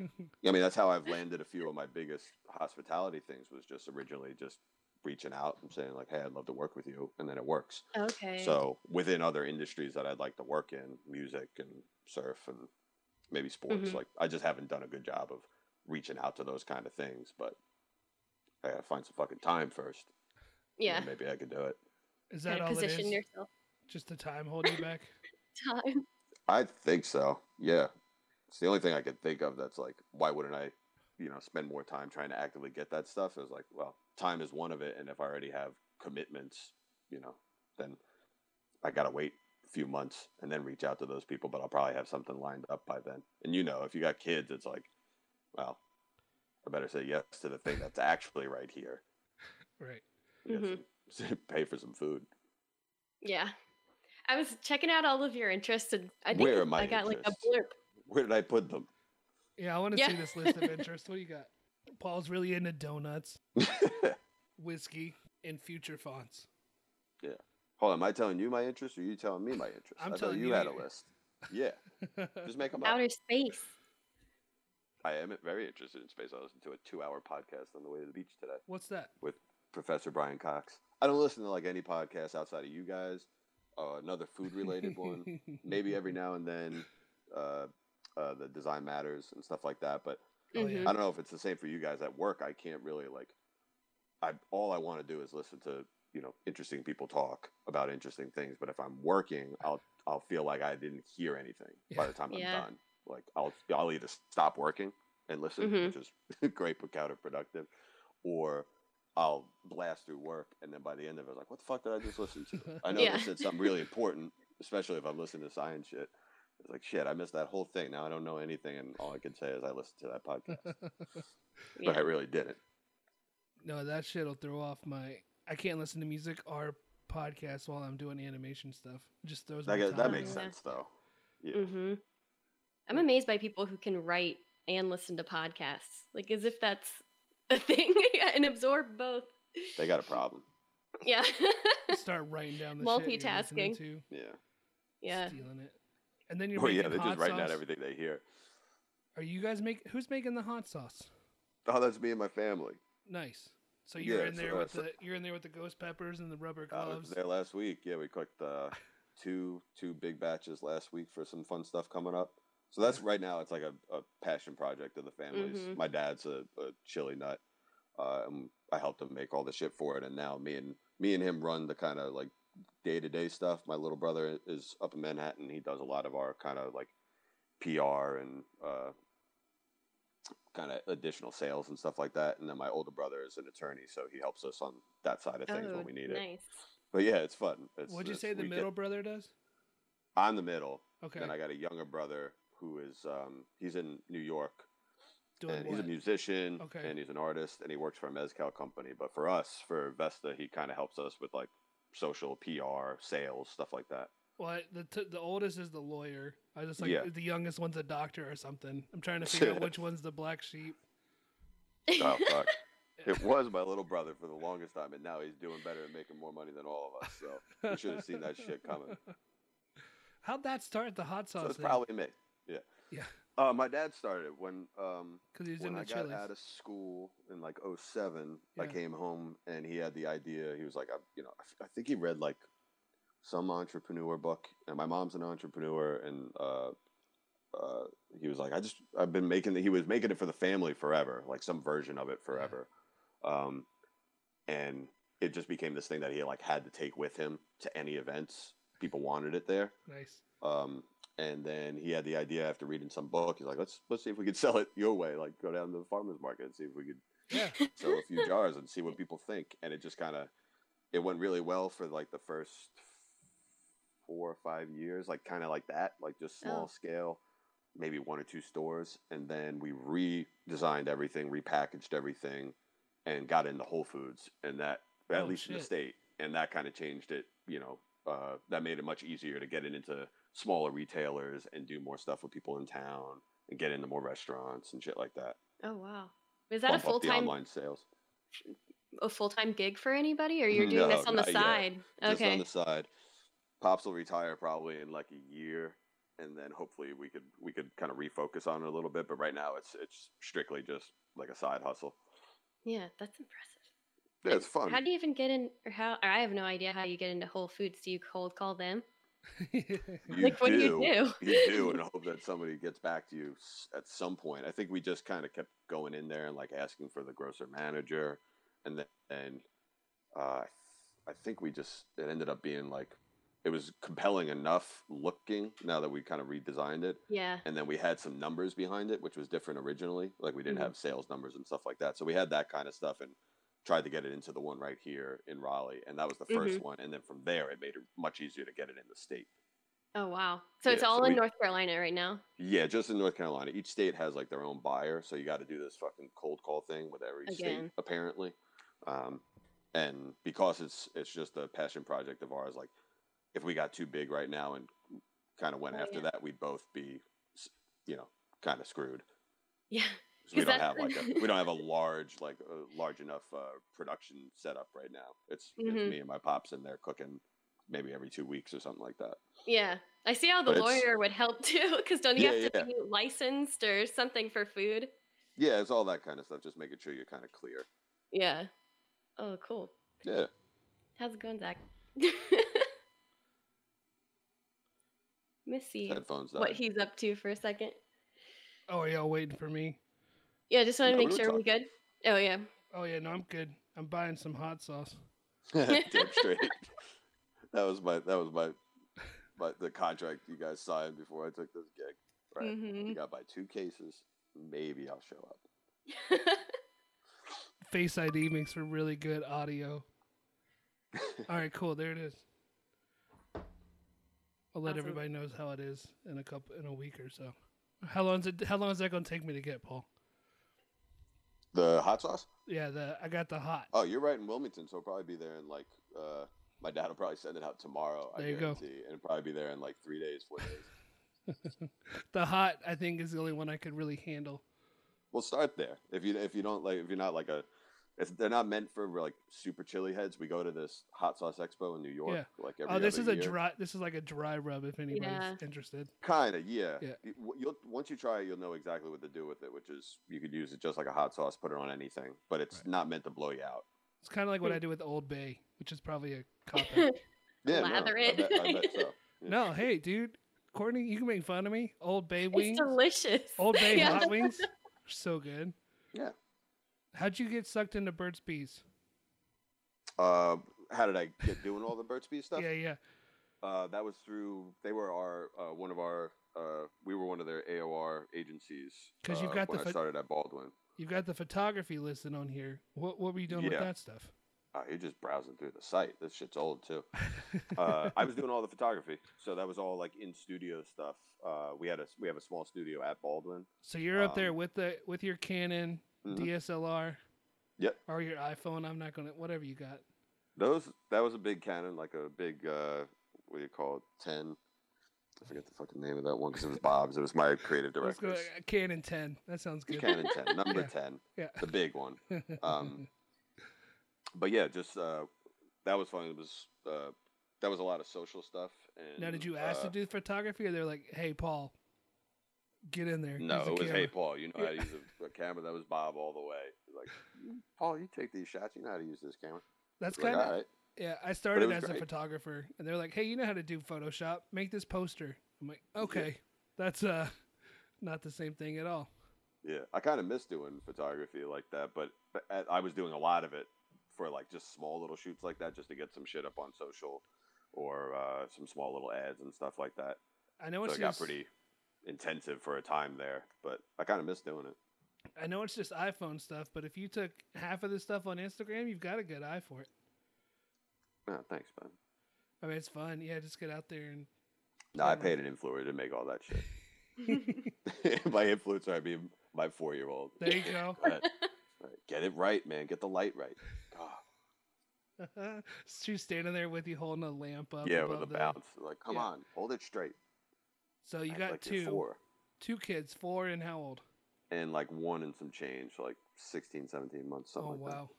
S3: I mean, that's how I've landed a few of my biggest hospitality things. Was just originally just reaching out and saying like, "Hey, I'd love to work with you," and then it works.
S2: okay.
S3: So within other industries that I'd like to work in, music and surf and maybe sports,
S2: Mhm.
S3: like I just haven't done a good job of reaching out to those kind of things. But I gotta find some fucking time first. And
S2: yeah.
S3: then maybe I could do it.
S1: Is that all it
S2: position
S1: is?
S2: yourself.
S1: Just the time holding you back?
S2: Time.
S3: I think so. Yeah, it's the only thing I could think of that's like, why wouldn't I, you know, spend more time trying to actively get that stuff? Is like, well, time is one of it, and if I already have commitments, you know, then I gotta wait a few months and then reach out to those people. But I'll probably have something lined up by then. And you know, if you got kids, it's like, well, I better say yes to the thing that's actually right here.
S1: Right.
S3: Get
S2: Mhm.
S3: some- pay for some food.
S2: Yeah. I was checking out all of your interests, and I think
S3: Where are my
S2: I got like a blurb.
S3: Where did I put them?
S1: Yeah, I want to
S2: Yeah.
S1: see this list of interests. What do you got? Paul's really into donuts, whiskey, and future fonts. Yeah.
S3: Hold on, am I telling you my interests, or you telling me my interests?
S1: I'm
S3: I thought
S1: telling
S3: you
S1: you
S3: had a list. Yeah, just make them up.
S2: Outer space.
S3: I am very interested in space. I listened to a two-hour podcast on the way to the beach today
S1: What's that?
S3: with Professor Brian Cox. I don't listen to like any podcast outside of you guys. Uh, another food-related one, maybe every now and then. Uh, uh, the Design Matters and stuff like that, but
S1: Oh, yeah.
S3: I don't know if it's the same for you guys at work. I can't really like. I all I want to do is listen to you know interesting people talk about interesting things. But if I'm working, I'll I'll feel like I didn't hear anything by the time
S2: Yeah.
S3: I'm done. Like I'll I'll either stop working and listen,
S2: Mhm.
S3: which is great but counterproductive, or I'll blast through work and then by the end of it, I'm like, what the fuck did I just listen to? I know
S2: Yeah.
S3: they said something really important, especially if I'm listening to science shit. It's like shit, I missed that whole thing. Now I don't know anything, and all I can say is I listened to that podcast
S2: Yeah.
S3: but I really didn't.
S1: no, that shit'll throw off my. I can't listen to music or podcasts while I'm doing animation stuff. It just throws
S3: That,
S1: my
S3: that makes
S1: off.
S2: Yeah.
S3: sense though. Yeah.
S2: hmm I'm amazed by people who can write and listen to podcasts, like as if that's a thing, and absorb both.
S3: They got a problem.
S2: Yeah.
S1: Start writing down the shit you're
S2: Multitasking.
S1: to,
S3: Yeah.
S2: yeah.
S1: stealing it, and then you're
S3: Well,
S1: making
S3: yeah, they're
S1: hot
S3: just writing
S1: sauce.
S3: down everything they hear.
S1: Are you guys make? Who's making the hot sauce?
S3: Oh, that's me and my family.
S1: Nice. So you're
S3: Yeah,
S1: in
S3: so
S1: there with the you're in there with the ghost peppers and the rubber
S3: I was
S1: gloves.
S3: there last week. Yeah, we cooked uh, two two big batches last week for some fun stuff coming up. So that's right now. It's like a, a passion project of the families.
S2: Mhm.
S3: My dad's a, a chili nut, uh, and I helped him make all the shit for it. And now me and me and him run the kind of like day to day stuff. My little brother is up in Manhattan. He does a lot of our kind of like PR and uh, kind of additional sales and stuff like that. And then my older brother is an attorney, so he helps us on that side of things
S2: oh,
S3: when we need it. But yeah, it's fun. It's,
S1: What'd you
S3: it's-
S1: say the
S3: we get-
S1: middle brother does?
S3: I'm the middle.
S1: Okay.
S3: Then I got a younger brother who is um, he's in New York
S1: Doing
S3: and
S1: what?
S3: he's a musician
S1: Okay.
S3: and he's an artist and he works for a mezcal company. But for us, for Vesta, he kind of helps us with like social PR, sales, stuff like that.
S1: Well, the t- the oldest is the lawyer. I just like
S3: Yeah.
S1: the youngest one's a doctor or something. I'm trying to figure out which one's the black sheep.
S3: Oh fuck! it was my little brother for the longest time, and now he's doing better and making more money than all of us. So we should have seen that shit coming.
S1: How'd that start the hot sauce?
S3: So it's
S1: thing?
S3: probably me. Yeah.
S1: Yeah.
S3: Uh, my dad started when um, when
S1: in
S3: I got out of school in like 07, I came home and he had the idea. He was like, I, you know, I, I think he read like some entrepreneur book, and my mom's an entrepreneur, and uh, uh, he was like, I just I've been making the, he was making it for the family forever, like some version of it forever, um, and it just became this thing that he like had to take with him to any events. People wanted it there.
S1: Nice.
S3: Um, and then he had the idea after reading some book. He's like, let's let's see if we could sell it your way. Like go down to the farmers market and see if we could
S1: Yeah.
S3: sell a few jars and see what people think. And it just kind of it went really well for like the first four or five years, like kind of like that, like just small
S2: Oh.
S3: scale, maybe one or two stores. And then we redesigned everything, repackaged everything, and got into Whole Foods, and that at
S1: Oh,
S3: least in the state, and that kind of changed it. You know, uh, that made it much easier to get it into smaller retailers and do more stuff with people in town. and get into more restaurants and shit like that.
S2: Oh wow. Is that
S3: Bump
S2: a full time
S3: online sales?
S2: a full time gig for anybody, or you're doing
S3: No,
S2: this on the
S3: not yet.
S2: side?
S3: Just
S2: Okay.
S3: on the side. Pops will retire probably in like a year, and then hopefully we could we could kind of refocus on it a little bit. But right now it's it's strictly just like a side hustle.
S2: yeah, that's impressive.
S3: Yeah, it's fun.
S2: How do you even get in, or how? Or I have no idea how you get into Whole Foods. Do you cold call them?
S3: You
S2: like, what do you do?
S3: you do, and hope that somebody gets back to you at some point. I think we just kind of kept going in there and like asking for the grocer manager, and then and, uh, I think we just it ended up being like it was compelling enough looking now that we kind of redesigned it,
S2: Yeah.
S3: and then we had some numbers behind it, which was different originally. Like we didn't
S2: Mhm.
S3: have sales numbers and stuff like that, so we had that kind of stuff and tried to get it into the one right here in Raleigh, and that was the 1st
S2: Mhm.
S3: one. And then from there, it made it much easier to get it in the state.
S2: Oh wow. So it's all
S3: so
S2: in
S3: we-
S2: North Carolina right now.
S3: Yeah, just in North Carolina. Each state has like their own buyer, so you got to do this fucking cold call thing with every
S2: Again.
S3: state apparently. Um, and because it's it's just a passion project of ours, like if we got too big right now and kind of went
S2: Oh,
S3: after
S2: yeah.
S3: that, we'd both be, you know, kind of screwed.
S2: Yeah.
S3: 'Cause we
S2: 'Cause
S3: don't have like a we don't have a large like a large enough uh, production setup right now. It's,
S2: Mhm.
S3: it's me and my pops in there cooking maybe every two weeks or something like that.
S2: Yeah. I see how the
S3: But it's-
S2: lawyer would help too, because don't you
S3: Yeah,
S2: have to
S3: yeah.
S2: be licensed or something for food?
S3: Yeah, it's all that kind of stuff. Just making sure you're kind of clear.
S2: Yeah. Oh, cool.
S3: Yeah.
S2: How's it going, Zach? Missy,
S3: Headphones.
S2: what he's up to for a second.
S1: oh, are y'all waiting for me?
S2: Yeah, just want to
S3: No,
S2: make
S3: we
S2: sure we're good. Oh yeah.
S1: Oh yeah, no, I'm good. I'm buying some hot sauce.
S3: Damn straight. that was my that was my my the contract you guys signed before I took this gig. Right.
S2: Mhm.
S3: You got by two cases. Maybe I'll show up.
S1: Face ID makes for really good audio. All right, cool. There it is. I'll let
S2: Awesome.
S1: everybody knows how it is in a couple in a week or so. How long is it? How long is that going to take me to get, Paul?
S3: The hot sauce?
S1: Yeah, the I got the hot.
S3: Oh, you're right in Wilmington, so I'll probably be there in like uh my dad will probably send it out tomorrow. I
S1: There you go.
S3: guarantee, and it'll probably be there in like three days, four days.
S1: The hot, I think, is the only one I could really handle.
S3: We'll start there. If you if you don't like if you're not like a if they're not meant for like super chili heads, we go to this hot sauce expo in New York.
S1: Yeah.
S3: Like every
S1: Oh, this
S3: other
S1: is a
S3: year.
S1: dry. This is like a dry rub. If anybody's
S2: Yeah.
S1: interested.
S3: Kind of, yeah.
S1: Yeah.
S3: You- w- You'll once you try it, you'll know exactly what to do with it. Which is you could use it just like a hot sauce, put it on anything, but it's
S1: Right.
S3: not meant to blow you out.
S1: It's kind of like what
S2: Hmm.
S1: I do with Old Bay, which is probably a cop out.
S3: Yeah,
S2: Lather
S3: no,
S2: it.
S3: I bet, I bet so. Yeah.
S1: no, hey, dude, Courtney, you can make fun of me. Old Bay wings,
S2: it's
S1: wings,
S2: delicious.
S1: Old Bay
S2: Yeah.
S1: hot wings, so good.
S3: Yeah.
S1: How'd you get sucked into Burt's Bees?
S3: Uh, how did I get doing all the Burt's Bees stuff?
S1: Yeah, yeah.
S3: Uh, that was through. They were our uh, one of our. Uh, we were one of their AOR agencies.
S1: 'Cause you've
S3: uh,
S1: got the
S3: when I started at Baldwin.
S1: You've got the photography listed on here. What what were you doing with that stuff?
S3: Uh, you're just browsing through the site. This shit's old too. uh, I was doing all the photography, so that was all like in studio stuff. Uh, we had a we have a small studio at Baldwin.
S1: so you're up there
S3: um,
S1: with the with your Canon
S3: Mhm.
S1: DSLR
S3: Yep.
S1: or your iPhone. I'm not gonna whatever you got.
S3: Those that was a big Canon, like a big uh, what do you call it? Ten. I forget the fucking name of that one because it was Bob's. It was my creative
S1: Let's go
S3: director.
S1: uh, Canon 10. That sounds good.
S3: Canon ten, number
S1: Yeah.
S3: ten,
S1: Yeah.
S3: the big one. Um, but yeah, just uh, that was fun. It was uh, that was a lot of social stuff. And
S1: now, did you ask
S3: uh,
S1: to do photography, or they're like, "Hey, Paul, get in there"?
S3: No, it was
S1: camera."
S3: hey Paul. You know how to use a, a camera. That was Bob all the way. Like Paul, you take these shots. You know how to use this camera.
S1: That's kind of
S3: all right.
S1: yeah. I started as a photographer, and they're like, "Hey, you know how to do Photoshop? Make this poster." I'm like, "Okay, that's uh, not the same thing at all."
S3: Yeah, I kind of miss doing photography like that, but but I I was doing a lot of it for like just small little shoots like that, just to get some shit up on social or uh, some small little ads and stuff like that.
S1: I know
S3: So
S1: it's
S3: it got pretty intensive for a time there, but I kind of miss doing it.
S1: I know it's just iPhone stuff, but if you took half of this stuff on Instagram, you've got a good eye for it.
S3: Oh, thanks, man.
S1: I mean, it's fun. Yeah, just get out there and
S3: No, I paid an influencer to make all that shit. my influencer, I mean my four year old.
S1: there you go.
S3: Get it right, man. Get the light right. God.
S1: She's standing there with you, holding a lamp up.
S3: yeah, with a
S1: the-
S3: bounce. Like, come
S1: yeah.
S3: on, hold it straight.
S1: So you
S3: Act
S1: got two
S3: four.
S1: Two kids, four and how old?
S3: and like one and some change, like 16, 17 months, something
S1: oh
S3: like
S1: wow.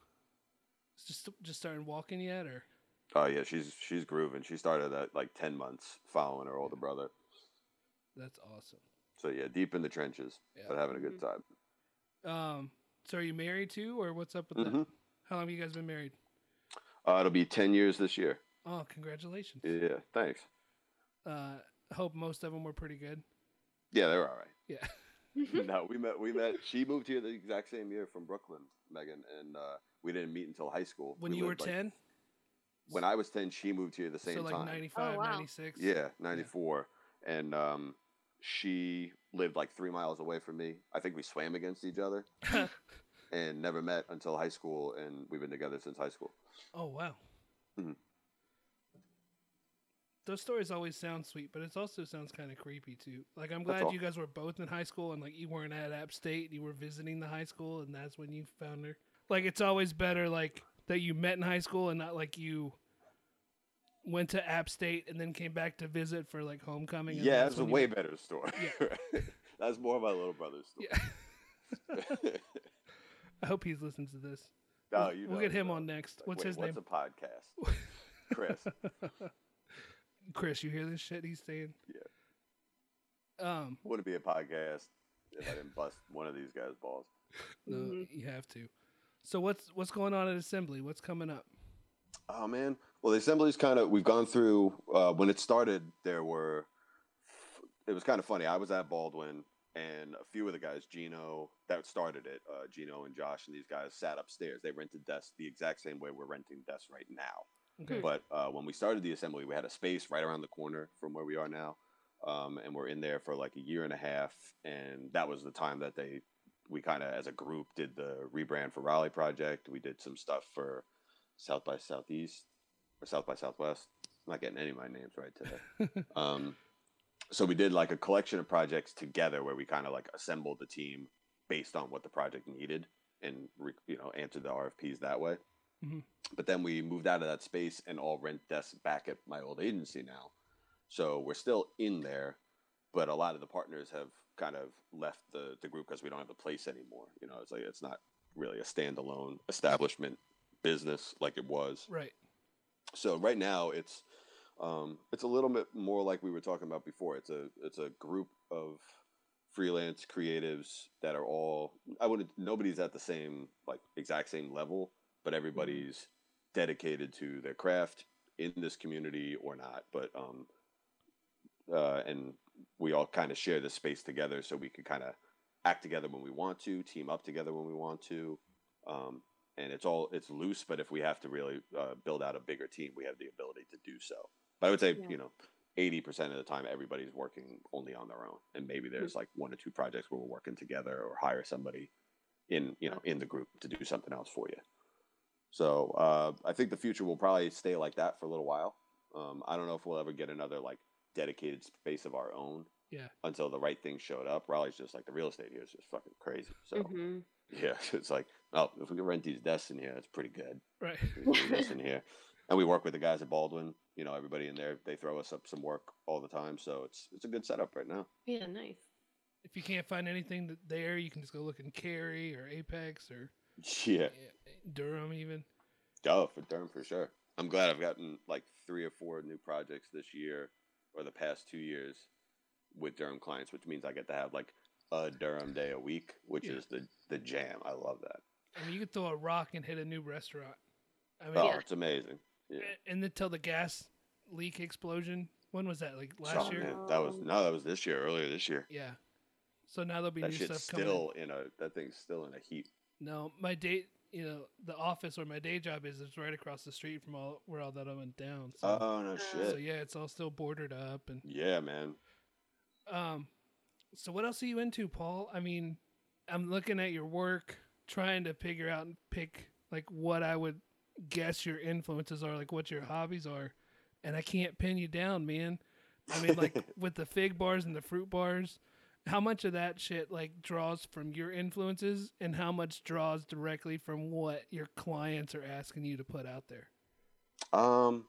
S1: It's just just starting walking yet, or.
S3: Oh yeah, she's she's grooving. She started at like ten months, following her older brother.
S1: that's awesome.
S3: So yeah, deep in the trenches,
S1: Yeah.
S3: but having a good time.
S1: Um, so are you married too, or what's up with that?
S3: hmm
S1: How long have you guys been married?
S3: Uh, it'll be ten years this year.
S1: Oh, congratulations.
S3: Yeah, thanks.
S1: Uh, hope most of them were pretty good.
S3: Yeah, they're all right.
S1: Yeah.
S3: no, we met. We met. She moved here the exact same year from Brooklyn, Megan, and uh, we didn't meet until high school.
S1: When
S3: We
S1: you were
S3: lived, like-
S1: ten,
S3: when I was ten, she moved here the same
S1: so like
S3: time.
S1: 95,
S2: Oh, wow.
S1: 96.
S3: Yeah, ninety four, and um, she lived like three miles away from me. I think we swam against each other and never met until high school, and we've been together since high school.
S1: oh wow.
S3: Mhm.
S1: Those stories always sound sweet, but it also sounds kind of creepy too. Like I'm glad you guys were both in high school and like you weren't at App State, you were visiting the high school, and that's when you found her. Like it's always better like that you met in high school and not like you went to App State and then came back to visit for like homecoming.
S3: Yeah,
S1: that's
S3: that's a
S1: when you-
S3: way better story.
S1: Yeah.
S3: that's more of my little brother's story.
S1: Yeah. I hope he's listens to this.
S3: no,
S1: We'll-
S3: you
S1: we'll get him
S3: know.
S1: on next. What's
S3: wait,
S1: his
S3: what's
S1: name?
S3: a podcast? Chris.
S1: Chris, you hear this shit he's saying? Yeah. Um,
S3: Wouldn't be a podcast if I didn't bust one of these guys' balls.
S1: no,
S2: Mhm.
S1: you have to. So what's what's going on at Assembly? What's coming up?
S3: Oh man. Well, the assembly's kind of we've gone through. Uh, when it started, there were. It was kind of funny. I was at Baldwin, and a few of the guys, Gino, that started it. Uh, Gino and Josh and these guys sat upstairs. They rented desks the exact same way we're renting desks right now.
S1: Okay.
S3: But uh, when we started the assembly, we had a space right around the corner from where we are now, um, and we're in there for like a year and a half. And that was the time that they, we kind of as a group did the rebrand for Raleigh project. We did some stuff for South by Southeast or South by Southwest. I'm not getting any of my names right today. um, so we did like a collection of projects together where we kind of like assembled the team based on what the project needed and re- you know answered the RFPs that way.
S1: Mhm.
S3: But then we moved out of that space and all rent desks back at my old agency now. So we're still in there, but a lot of the partners have kind of left the, the group because we don't have the place anymore. You know, it's like it's not really a standalone establishment business like it was
S1: right.
S3: so right now it's um, it's a little bit more like we were talking about before. It's a it's a group of freelance creatives that are all I wouldn't nobody's at the same like exact same level, but everybody's dedicated to their craft in this community or not. But um, uh, and we all kind of share this space together, so we can kind of act together when we want to, team up together when we want to. Um, and it's all it's loose, but if we have to really uh, build out a bigger team, we have the ability to do so. But I would say,
S2: Yeah.
S3: you know, eighty percent of the time, everybody's working only on their own, and maybe there's like one or two projects where we're working together or hire somebody in you know in the group to do something else for you. So uh, I think the future will probably stay like that for a little while. Um, I don't know if we'll ever get another like dedicated space of our own.
S1: Yeah.
S3: Until the right thing showed up, Raleigh's just like the real estate here is just fucking crazy. So
S2: Mhm.
S3: yeah, it's like, oh, if we can rent these desks in here, that's pretty good.
S1: Right.
S3: We can do this in here, and we work with the guys at Baldwin. You know, everybody in there, they throw us up some work all the time, so it's it's a good setup right now.
S2: Yeah, nice.
S1: If you can't find anything there, you can just go look in Cary or Apex or
S3: Yeah,
S1: yeah, eh, Durham even.
S3: oh, for Durham for sure. I'm glad I've gotten like three or four new projects this year or the past two years with Durham clients, which means I get to have like a Durham day a week, which
S1: Yeah.
S3: is the the jam. I love that.
S1: I mean, you could throw a rock and hit a new restaurant. I mean,
S3: Oh,
S2: Yeah.
S3: it's amazing. Yeah.
S1: and until the gas leak explosion. When was that? Like last
S3: Oh,
S1: year?
S3: man, that was no, that was this year, earlier this year.
S1: Yeah. So now there'll be
S3: That
S1: new stuff coming.
S3: still in a that thing's still in a heap.
S1: No, my day, you know, the office where my day job is is right across the street from all where all that went down. So,
S3: Oh no shit!
S1: so yeah, it's all still boarded up and
S3: Yeah, man.
S1: um. So what else are you into, Paul? I mean, I'm looking at your work, trying to figure out and pick like what I would guess your influences are, like what your hobbies are, and I can't pin you down, man. I mean, like with the fig bars and the fruit bars, how much of that shit like draws from your influences, and how much draws directly from what your clients are asking you to put out there?
S3: Um,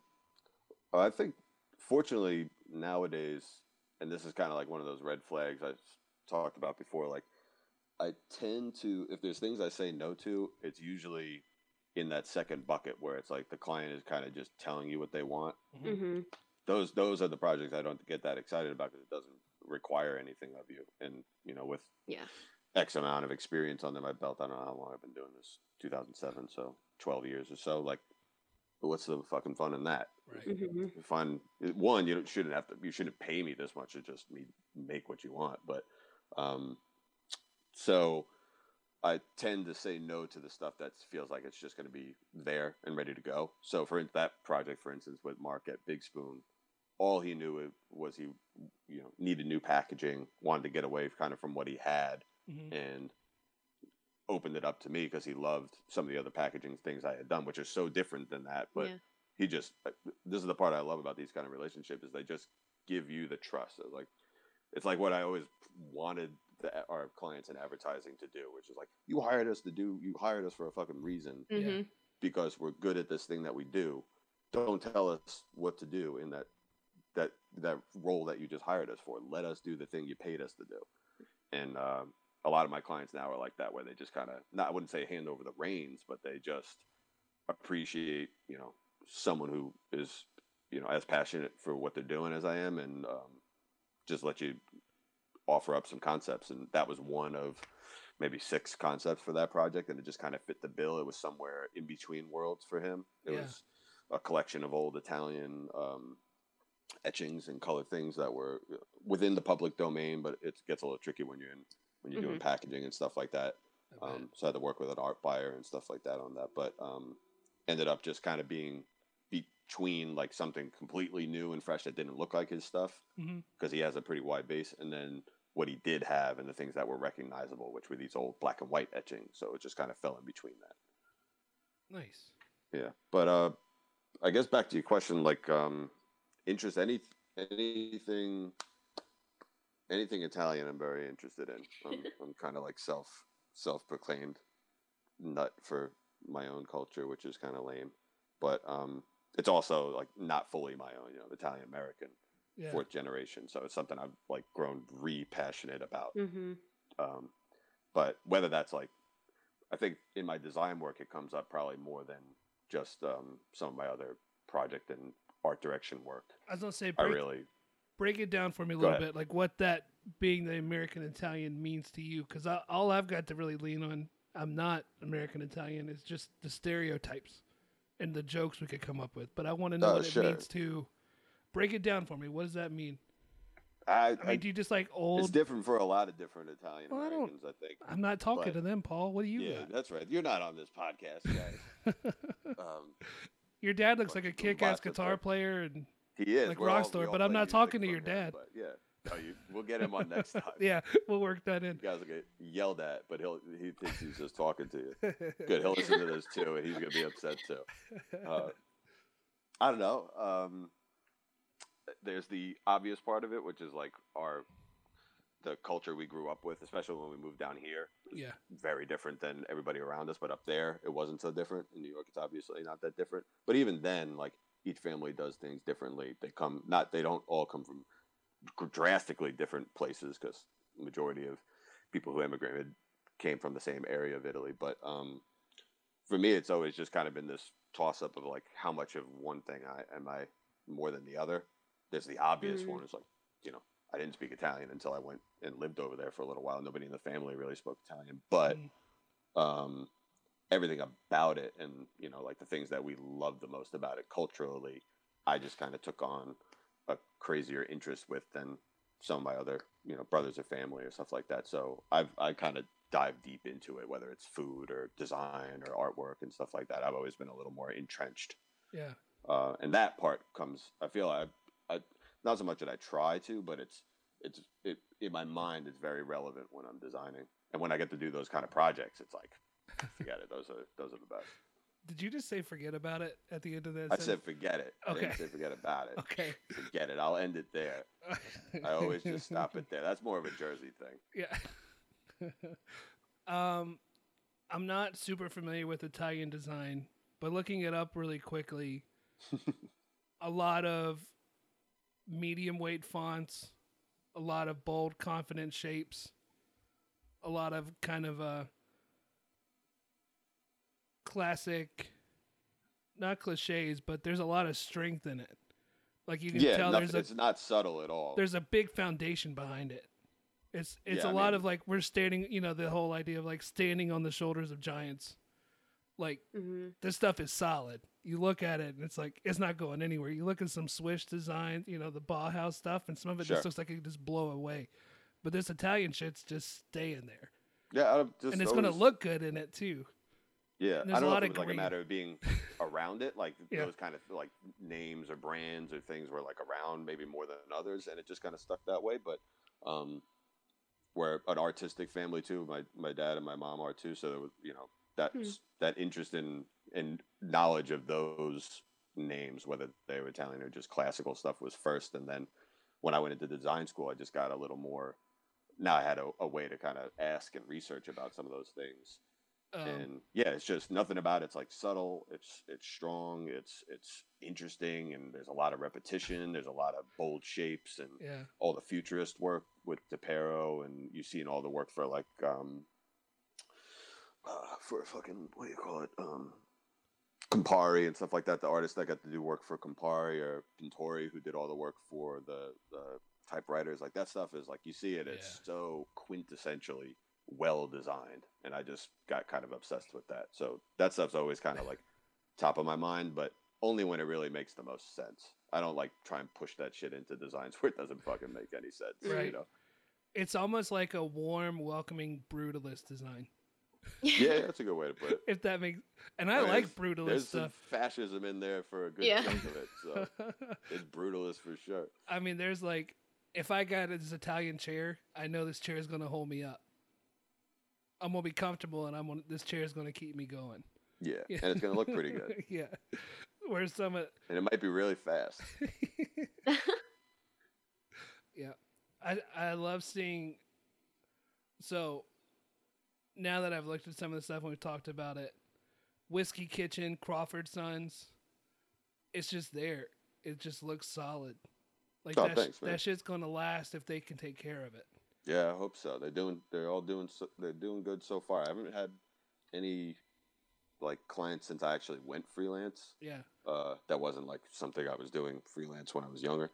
S3: I think fortunately nowadays, and this is kind of like one of those red flags I talked about before. Like, I tend to, if there's things I say no to, it's usually in that second bucket where it's like the client is kind of just telling you what they want.
S2: hmm
S3: Those those are the projects I don't get that excited about because it doesn't require anything of you. And you know, with
S2: Yeah.
S3: X amount of experience under my belt, I don't know how long I've been doing this. 2007, so 12 years or so. Like, what's the fucking fun in that?
S1: Right.
S2: hmm
S3: fun one you don't- shouldn't have to you shouldn't pay me this much to just me make what you want but um so i tend to say no to the stuff that feels like it's just going to be there and ready to go so for that project for instance with mark at big spoon all he knew was he you know needed new packaging wanted to get away kind of from what he had
S1: Mhm.
S3: and opened it up to me because he loved some of the other packaging things I had done, which are so different than that. But
S2: Yeah.
S3: he just uh, this is the part I love about these kind of relationships is they just give you the trust. It's like it's like what I always wanted the, our clients in advertising to do, which is like you hired us to do you hired us for a fucking reason
S2: hmm
S3: because we're good at this thing that we do. Don't tell us what to do in that that role that you just hired us for. Let us do the thing you paid us to do. And um, a lot of my clients now are like that, where they just kind of not I wouldn't say hand over the reins, but they just appreciate you know someone who is you know as passionate for what they're doing as I am, and um, just let you offer up some concepts. And that was one of maybe six concepts for that project, and it just kind of fit the bill. It was somewhere in between worlds for him. It
S1: Yeah.
S3: was a collection of old Italian um, etchings and color things that were within the public domain, but it gets a little tricky when you're in when you're doing packaging and stuff like that.
S1: Bet.
S3: Um, so I had to work with an art buyer and stuff like that on that, but um, ended up just kind of being between like something completely new and fresh that didn't look like his stuff because he has a pretty wide base, and then what he did have and the things that were recognizable, which were these old black and white etchings. So it just kind of fell in between that.
S1: Nice.
S3: Yeah, but uh, I guess back to your question, like um, interest any anything anything Italian, I'm very interested in. I'm, I'm kind of like self self proclaimed nut for my own culture, which is kind of lame, but um, it's also like not fully my own. You know, Italian American,
S1: Yeah.
S3: fourth generation, so it's something I've like grown re passionate about.
S2: hmm
S3: Um, but whether that's like, I think in my design work, it comes up probably more than just um, some of my other project and art direction work.
S1: I was gonna say
S3: I
S1: break,
S3: really,
S1: break it down for me a little bit, like what that being the American Italian means to you, because all I've got to really lean on, I'm not American Italian, is just the stereotypes and the jokes we could come up with. But I want to know
S3: Oh,
S1: what
S3: sure.
S1: it means to break it down for me. What does that mean?
S3: I,
S1: I mean,
S3: I-
S1: do you just like old?
S3: it's different for a lot of different Italian
S1: Well, I
S3: Americans. I, think.
S1: I'm not talking
S3: but-
S1: to them, Paul. What do you
S3: yeah,
S1: got?
S3: that's right. You're not on this podcast, guys. um,
S1: Your dad looks like a kick-ass guitar player, and
S3: he is
S1: Like
S3: We're all-
S1: Rockstar,
S3: we all
S1: but I'm not talking to your
S3: him,
S1: dad.
S3: But yeah, you, we'll get him on next time.
S1: yeah, we'll work that in.
S3: You guys will get yelled at, but he'll he thinks he's just talking to you. Good. He'll listen to this too, and he's gonna be upset too. Uh, I don't know. Um, there's the obvious part of it, which is like our the culture we grew up with, especially when we moved down here.
S1: yeah,
S3: Very different than everybody around us, but up there it wasn't so different. In New York, it's obviously not that different. But even then, like each family does things differently. They come not they don't all come from drastically different places because the majority of people who immigrated came from the same area of Italy. But um, for me, it's always just kind of been this toss up of like how much of one thing I am I more than the other. There's the obvious
S2: Mm.
S3: one. It's like you know I didn't speak Italian until I went and lived over there for a little while. Nobody in the family really spoke Italian, but
S1: Mm.
S3: um, everything about it and you know like the things that we love the most about it culturally, I just kind of took on a crazier interest with than some of my other you know brothers or family or stuff like that. So I've I kind of dive deep into it, whether it's food or design or artwork and stuff like that. I've always been a little more entrenched,
S1: yeah,
S3: uh, and that part comes. I feel I, I not so much that I try to, but it's it's it in my mind. It's very relevant when I'm designing, and when I get to do those kind of projects, it's like forget it. Those are those are the best.
S1: Did you just say forget about it at the end of that?
S3: I
S1: sentence?
S3: said forget it. I didn't
S1: Okay.
S3: say forget about it.
S1: okay.
S3: Forget it. I'll end it there. I always just stop it there. That's more of a Jersey thing.
S1: Yeah. um, I'm not super familiar with Italian design, but looking it up really quickly, a lot of medium weight fonts, a lot of bold, confident shapes, a lot of kind of uh classic not cliches, but there's a lot of strength in it. Like you can
S3: yeah,
S1: tell
S3: nothing,
S1: there's a
S3: it's not subtle at all.
S1: there's a big foundation behind it. It's it's
S3: Yeah,
S1: a
S3: I
S1: lot
S3: mean-
S1: of like we're standing, you know, the whole idea of like standing on the shoulders of giants. Like
S2: hmm
S1: this stuff is solid. You look at it and it's like it's not going anywhere. You look at some Swiss design, you know, the Bauhaus stuff, and some of it
S3: Sure.
S1: just looks like it could just blow away. But this Italian shit's just staying there,
S3: yeah, just
S1: and it's going to look good in it too.
S3: Yeah,
S1: there's
S3: I
S1: a
S3: don't know
S1: lot
S3: if
S1: of
S3: it was like a matter of being around it, like
S1: Yeah.
S3: those kind of like names or brands or things were like around maybe more than others, and it just kind of stuck that way. But um, we're an artistic family too. My my dad and my mom are too, so there was you know that
S2: Hmm.
S3: that interest in in knowledge of those names, whether they were Italian or just classical stuff, was first, and then when I went into design school, I just got a little more. Now I had a, a way to kind of ask and research about some of those things
S1: Um,
S3: and yeah, it's just nothing about it's like subtle. It's it's strong. It's it's interesting, and there's a lot of repetition. There's a lot of bold shapes, and
S1: yeah,
S3: all the futurist work with Depero, and you've seen all the work for like um uh, for a fucking what do you call it um Campari and stuff like that. The artists that got to do work for Campari or Pintori, who did all the work for the the typewriters, like that stuff is like you see it. It's
S1: Yeah.
S3: so quintessentially well designed, and I just got kind of obsessed with that. So that stuff's always kind of like top of my mind, but only when it really makes the most sense. I don't like try and push that shit into designs where it doesn't fucking make any sense. You
S1: Right.
S3: know?
S1: it's almost like a warm, welcoming brutalist design.
S3: Yeah, that's a good way to put it.
S1: If that makes, and I
S3: There's-
S1: like brutalist
S3: There's some
S1: stuff.
S3: fascism in there for a good
S2: Yeah.
S3: chunk of it, so it's brutalist for sure.
S1: I mean, there's like, if I got this Italian chair, I know this chair is going to hold me up. I'm gonna be comfortable, and I'm gonna, this chair is going to keep me going.
S3: Yeah, and it's gonna look pretty good,
S1: yeah. where's some of,
S3: and it might be really fast.
S1: yeah, I I love seeing. So, now that I've looked at some of the stuff and we've talked about it, Whiskey Kitchen, Crawford Sons, it's just there. It just looks solid. Like
S3: Oh,
S1: that,
S3: thanks, man.
S1: that shit's gonna last if they can take care of it.
S3: Yeah, I hope so. They're doing. They're all doing. So, they're doing good so far. I haven't had any like clients since I actually went freelance.
S1: Yeah.
S3: Uh, that wasn't like something I was doing freelance when I was younger.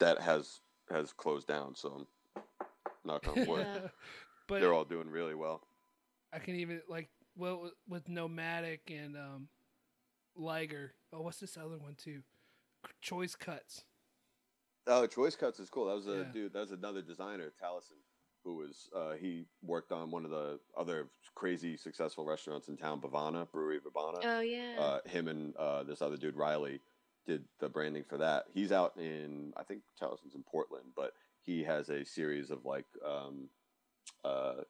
S3: That has has closed down. So I'm knock on wood.
S2: Yeah.
S1: but
S3: They're all doing really well.
S1: I can even like well with- with Nomadic and um Liger. Oh, what's this other one too? Choice Cuts.
S3: Oh, Choice Cuts is cool. That was a
S1: Yeah.
S3: dude. That was another designer, Taliesin, who was uh, he worked on one of the other crazy successful restaurants in town, Bhavana Brewery Bhavana.
S2: oh yeah.
S3: uh, him and uh, this other dude Riley did the branding for that. He's out in I think Taliesin's in Portland, but he has a series of like um, uh,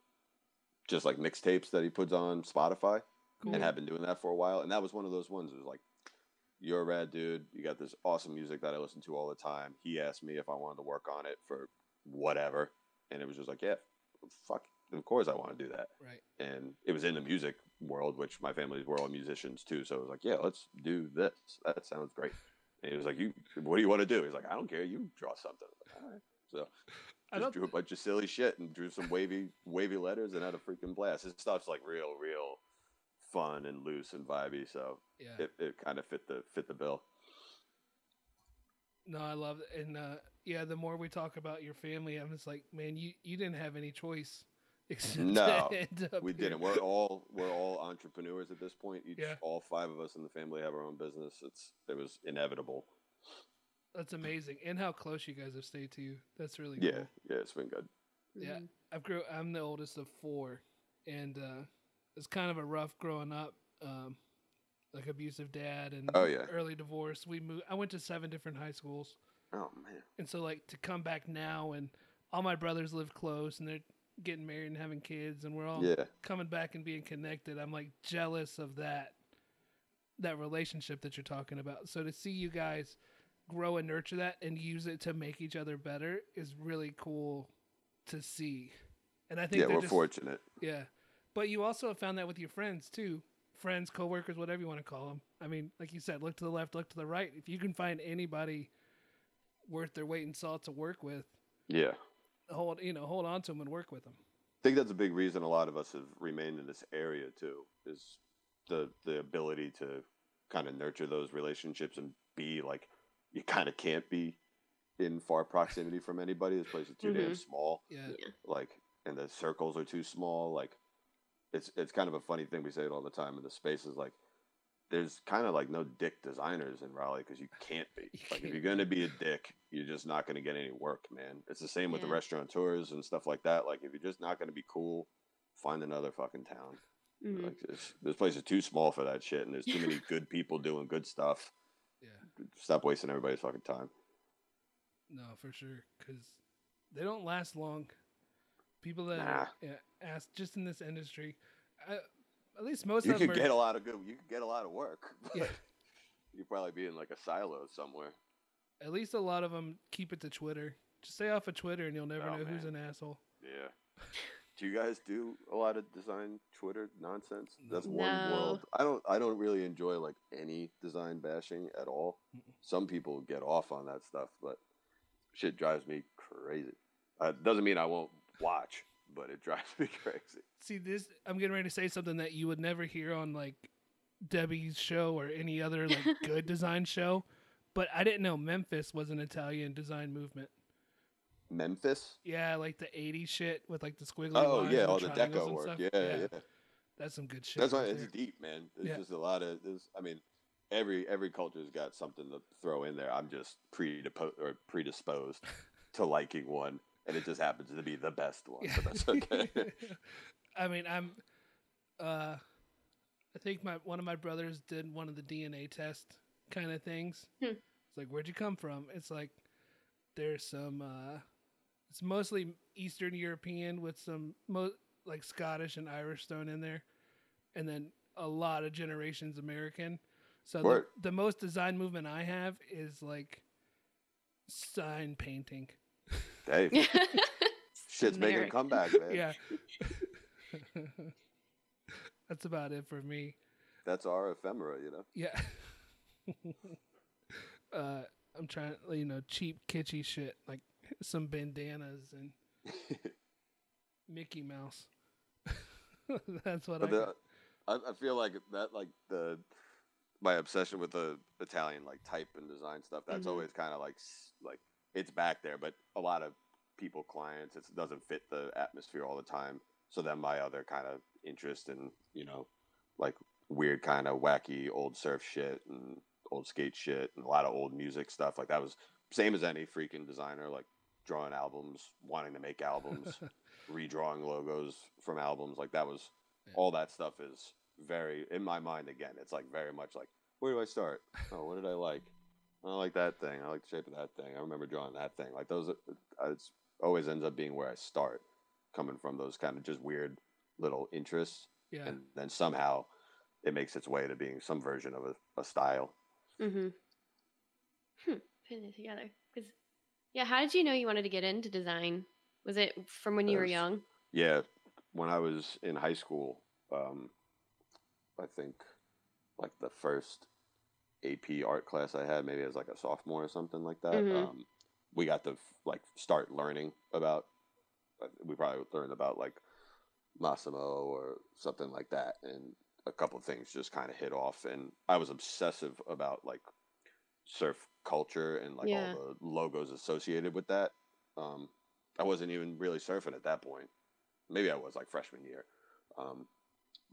S3: just like mixtapes that he puts on Spotify
S1: Cool.
S3: and have been doing that for a while. And that was one of those ones. It was like, you're a rad dude. You got this awesome music that I listen to all the time. He asked me if I wanted to work on it for whatever, and it was just like, yeah, fuck, of course I want to do that
S1: Right.
S3: and it was in the music world, which my family's were all musicians too. So it was like, yeah, let's do this. That sounds great. And he was like, you, what do you want to do? He's like, I don't care. You draw something. Like, all right. So just drew a bunch of silly shit and drew some wavy, wavy letters and had a freaking blast. His stuff's like real, real fun and loose and vibey. So
S1: yeah.
S3: it, it kind of fit the fit the bill.
S1: No, I love it. And uh yeah, the more we talk about your family, I'm just like, man, you you didn't have any choice. except to
S3: No,
S1: end up
S3: We
S1: here.
S3: didn't. We're all we're all entrepreneurs at this point. Each
S1: Yeah.
S3: all five of us in the family have our own business. It's it was inevitable.
S1: That's amazing. And how close you guys have stayed to you. That's really
S3: Yeah,
S1: cool.
S3: yeah, it's been good.
S1: yeah.
S2: Mhm.
S1: I've grew I'm the oldest of four and uh it's kind of a rough growing up. Um like abusive dad and
S3: Oh, yeah.
S1: early divorce. We moved I went to seven different high schools.
S3: Oh man.
S1: And so like to come back now and all my brothers live close and they're getting married and having kids and we're all
S3: Yeah.
S1: coming back and being connected. I'm like jealous of that that relationship that you're talking about. So to see you guys grow and nurture that and use it to make each other better is really cool to see. And I think
S3: Yeah, we're
S1: just,
S3: fortunate.
S1: yeah. But you also have found that with your friends too. Friends, coworkers, whatever you want to call them. I mean, like you said, look to the left, look to the right. If you can find anybody worth their weight in salt to work with,
S3: Yeah.
S1: hold you know hold on to them and work with them.
S3: I think that's a big reason a lot of us have remained in this area too is the the ability to kind of nurture those relationships and be like you kind of can't be in far proximity from anybody. This place is too damn
S2: Mhm.
S3: small.
S1: Yeah.
S3: Like, and the circles are too small. Like, it's it's kind of a funny thing we say it all the time in the spaces. Like, there's kind of like no dick designers in Raleigh because you can't be.
S1: You
S3: Like, if
S1: can't
S3: you're gonna be a dick, you're just not gonna get any work, man. It's the same with the restaurateurs and stuff like that. Like, if you're just not gonna be cool, find another fucking town.
S2: Mhm.
S3: Like, it's, this place is too small for that shit, and there's too many good people doing good stuff. Stop wasting everybody's fucking time.
S1: No, for sure, because they don't last long. People that
S3: Nah.
S1: yeah, asked just in this industry, I, at least most
S3: You
S1: of them
S3: could
S1: are.
S3: get a lot of good. You could get a lot of work.
S1: Yeah.
S3: You'd probably be in like a silo somewhere.
S1: at least a lot of them keep it to Twitter. Just stay off of Twitter, and you'll never
S3: Oh,
S1: know who's an asshole.
S3: Yeah. Do you guys do a lot of design Twitter nonsense?
S1: No.
S3: That's one
S2: No.
S3: world. I don't. I don't really enjoy like any design bashing at all. Some people get off on that stuff, but shit drives me crazy. Uh, doesn't mean I won't watch, but it drives me crazy.
S1: See this? I'm getting ready to say something that you would never hear on like Debbie's show or any other like good design show. But I didn't know Memphis was an Italian design movement.
S3: Memphis.
S1: Yeah, like the '80s shit with like the squiggly
S3: Oh
S1: lines
S3: yeah, all the deco work. Yeah, yeah, yeah.
S1: That's some good shit.
S3: That's why
S1: right
S3: it's
S1: there.
S3: deep, man. There's
S1: Yeah.
S3: just a lot of. There's, I mean, every every culture's got something to throw in there. I'm just predisposed or predisposed to liking one, and it just happens to be the best one. So that's okay.
S1: I mean, I'm. Uh, I think my one of my brothers did one of the DNA test kind of things.
S2: Hmm.
S1: It's like, where'd you come from? It's like there's some. Uh, it's mostly Eastern European with some mo- like Scottish and Irish thrown in there, and then a lot of generations American. So the, the most design movement I have is like sign painting.
S3: hey, shit's making a comeback, man.
S1: Yeah. That's about it for me.
S3: That's our ephemera, you know.
S1: Yeah. uh, I'm trying, you know, cheap, kitschy shit like some bandanas and Mickey Mouse. That's what
S3: But
S1: I.
S3: the, I, feel like that, like the my obsession with the Italian like type and design stuff. That's
S2: Mhm.
S3: always kind of like like it's back there, but a lot of people, clients, it doesn't fit the atmosphere all the time. So then my other kind of interest in you know like weird kind of wacky old surf shit and old skate shit and a lot of old music stuff like that was same as any freaking designer like drawing albums wanting to make albums redrawing logos from albums like that was
S1: Yeah.
S3: all that stuff is very in my mind again it's like very much like where do i start oh what did i like i like that thing i like the shape of that thing i remember drawing that thing like those are- it's always ends up being where i start coming from those kind of just weird little interests
S1: yeah.
S3: and then somehow it makes its way to being some version of a, a style
S2: Mm-hmm. Hmm. Putting it together. Because, yeah, how did you know you wanted to get into design? Was it from when you were young?
S3: Yeah, when I was in high school, um, I think like the first AP art class I had, maybe as like a sophomore or something like that.
S2: Mhm.
S3: Um, we got to like start learning about. uh, We probably learned about like Massimo or something like that, and a couple of things just kind of hit off. And I was obsessive about like surf culture and like
S2: Yeah.
S3: all the logos associated with that. Um, I wasn't even really surfing at that point. Maybe I was like freshman year. Um,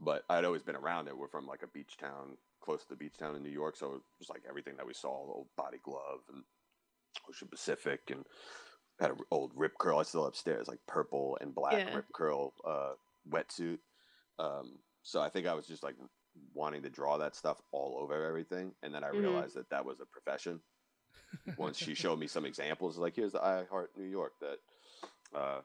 S3: but I'd always been around it. We're from like a beach town, close to the beach town in New York. So it was like everything that we saw, the old body glove and Ocean Pacific and had an old rip curl. I still upstairs, like purple and black
S2: Yeah.
S3: rip curl uh, wetsuit. Um, so I think I was just like wanting to draw that stuff all over everything. And then I
S2: Mhm.
S3: realized that that was a profession once she showed me some examples, like here's the I Heart New York that, uh,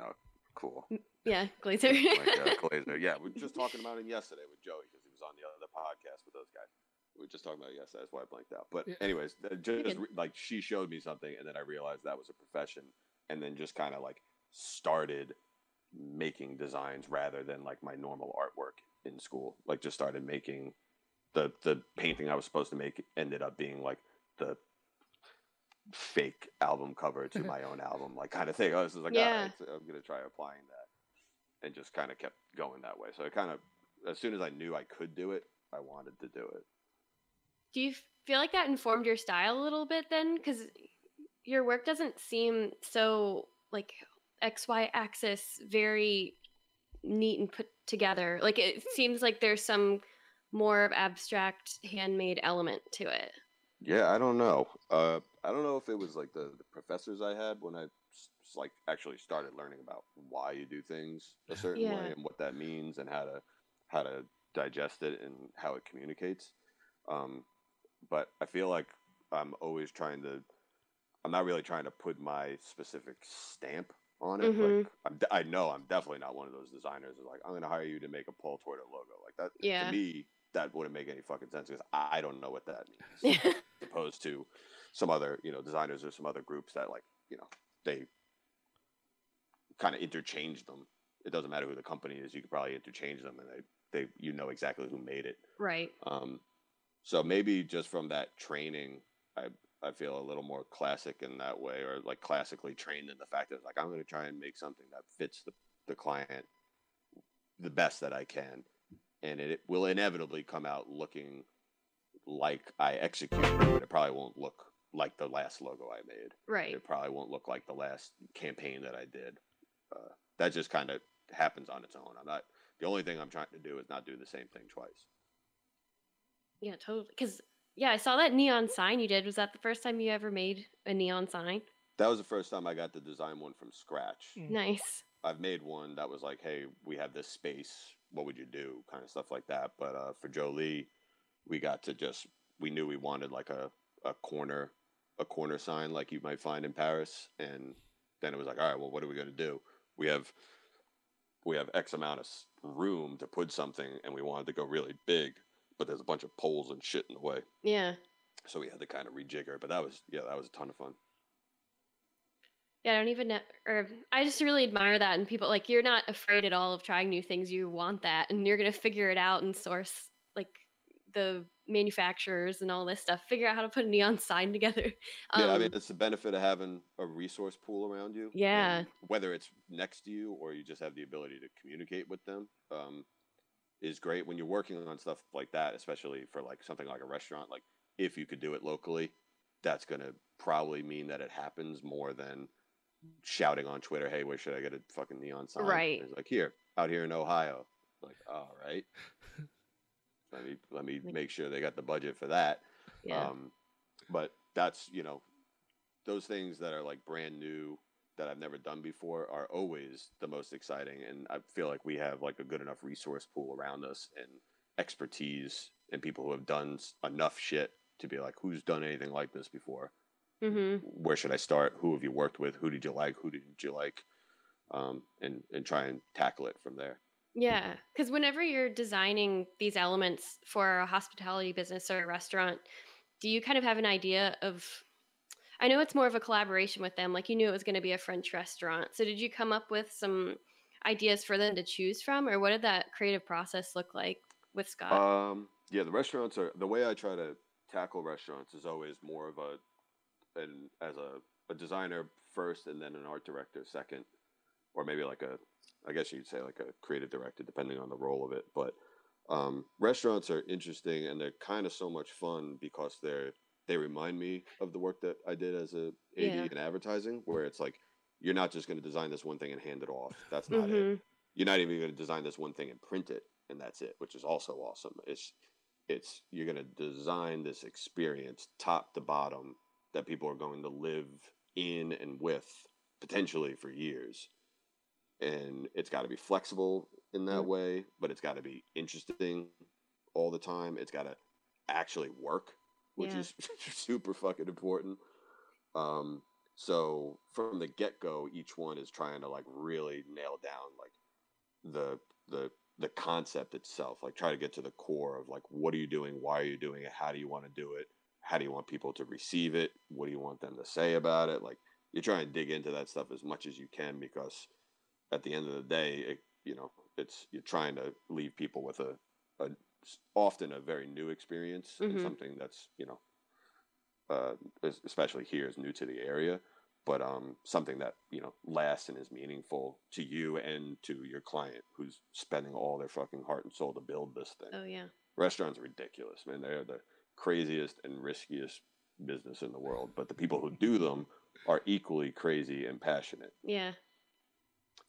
S3: oh, cool,
S2: Yeah, Glaser.
S3: like uh, Glaser. Yeah, we were just talking about him yesterday with Joey because he was on the other podcast with those guys. We were just talking about it yesterday. That's why I blanked out. But
S1: Yeah.
S3: anyways, just re- like she showed me something, and then I realized that was a profession, and then just kind of like started making designs rather than like my normal artwork in school. Like just started making the the painting I was supposed to make ended up being like the fake album cover to my own album, like kind of thing. I was just like,
S2: Yeah.
S3: all right, I'm gonna try applying that, and just kind of kept going that way. So it kind of, as soon as I knew I could do it, I wanted to do it.
S2: Do you feel like that informed your style a little bit then? Because your work doesn't seem so like XY axis very neat and put together. Like it seems like there's some more of abstract handmade element to it.
S3: Yeah, I don't know. Uh, I don't know if it was like the, the professors I had when I like actually started learning about why you do things a certain
S2: Yeah.
S3: way and what that means and how to how to digest it and how it communicates. Um, but I feel like I'm always trying to. I'm not really trying to put my specific stamp on it.
S2: Mhm.
S3: Like I'm, I know I'm definitely not one of those designers. Who's like I'm going to hire you to make a Paul Torta logo. Like that
S2: Yeah.
S3: to me, that wouldn't make any fucking sense because I don't know what that means. Opposed to some other you know designers or some other groups that like you know they kind of interchange them. It doesn't matter who the company is you could probably interchange them and they, they you know exactly who made it.
S2: Right.
S3: um, so maybe just from that training i i feel a little more classic in that way or like classically trained in the fact that like i'm going to try and make something that fits the, the client the best that i can and it will inevitably come out looking like I executed, but it probably won't look like the last logo I made.
S2: Right.
S3: It probably won't look like the last campaign that I did. Uh, that just kind of happens on its own. I'm not. The only thing I'm trying to do is not do the same thing twice.
S2: Yeah, totally. Because yeah, I saw that neon sign you did. Was that the first time you ever made a neon sign?
S3: That was the first time I got to design one from scratch.
S1: Mm.
S2: Nice.
S3: I've made one that was like, hey, we have this space. What would you do? Kind of stuff like that. But uh, for Jolie, we got to just we knew we wanted like a, a corner a corner sign like you might find in Paris, and then it was like, all right, well, what are we gonna do? We have we have X amount of room to put something, and we wanted to go really big, but there's a bunch of poles and shit in the way,
S2: Yeah.
S3: so we had to kind of rejigger. But that was yeah, that was a ton of fun.
S2: Yeah, I don't even know. Or I just really admire that and people like you're not afraid at all of trying new things. You want that, and you're gonna figure it out and source like the manufacturers and all this stuff. Figure out how to put a neon sign together.
S3: yeah, I
S2: Um,
S3: mean, it's the benefit of having a resource pool around you.
S2: Yeah.
S3: Whether it's next to you or you just have the ability to communicate with them, um, is great when you're working on stuff like that, especially for like something like a restaurant. Like, if you could do it locally, that's going to probably mean that it happens more than shouting on Twitter, "Hey, where should I get a fucking neon sign?"
S2: Right.
S3: It's like here, out here in Ohio. Like, all right. let me let me make sure they got the budget for that.
S2: yeah.
S3: Um, but that's you know, those things that are like brand new that I've never done before are always the most exciting, and I feel like we have like a good enough resource pool around us and expertise and people who have done enough shit to be like, who's done anything like this before?
S2: Hmm
S3: Where should I start? Who have you worked with? Who did you like? Who didn't you like? Um, and and try and tackle it from there.
S2: Yeah, because whenever you're designing these elements for a hospitality business or a restaurant, do you kind of have an idea of? I know it's more of a collaboration with them. Like you knew it was going to be a French restaurant, so did you come up with some ideas for them to choose from, or what did that creative process look like with Scott?
S3: Um, yeah, the restaurants are the way I try to tackle restaurants is always more of a an as a, a designer first and then an art director second, or maybe like a I guess you'd say like a creative director depending on the role of it. But um, restaurants are interesting and they're kind of so much fun because they're they remind me of the work that I did as a AD
S2: Yeah.
S3: in advertising, where it's like you're not just going to design this one thing and hand it off. That's not it
S2: Mhm.
S3: you're not even going to design this one thing and print it and that's it which is also awesome it's it's you're going to design this experience top to bottom that people are going to live in and with potentially for years. And it's got to be flexible in that way but it's got to be interesting all the time. It's got to actually work which
S2: Yeah.
S3: is super fucking important. Um so from the get-go each one is trying to like really nail down like the the the concept itself like try to get to the core of like what are you doing? Why are you doing it? How do you want to do it how do you want people to receive it what do you want them to say about it like you try and dig into that stuff as much as you can because at the end of the day it, you know it's you're trying to leave people with a, a often a very new experience and
S2: Mhm.
S3: something that's you know uh, especially here, is new to the area, but um, something that you know lasts and is meaningful to you and to your client who's spending all their fucking heart and soul to build this thing.
S2: Oh yeah.
S3: Restaurants are ridiculous, man. They're the craziest and riskiest business in the world, but the people who do them are equally crazy and passionate.
S2: Yeah.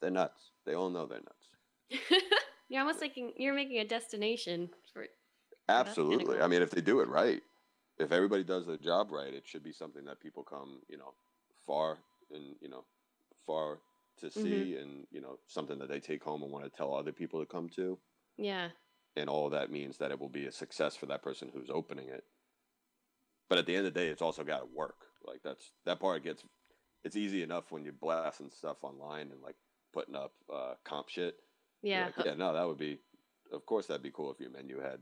S3: They're nuts. They all know they're nuts.
S2: you're almost making you're making a destination for
S3: Absolutely.
S2: cool.
S3: I mean, if they do it right, if everybody does their job right, it should be something that people come, you know, far and you know, far to
S2: Mm-hmm.
S3: see, and you know, something that they take home and want to tell other people to come to.
S2: yeah.
S3: And all of that means that it will be a success for that person who's opening it. But at the end of the day, it's also got to work. Like that's that part gets. It's easy enough when you're blasting stuff online and like putting up uh, comp shit.
S2: Yeah.
S3: like, yeah, no, that would be, of course, that'd be cool if your menu had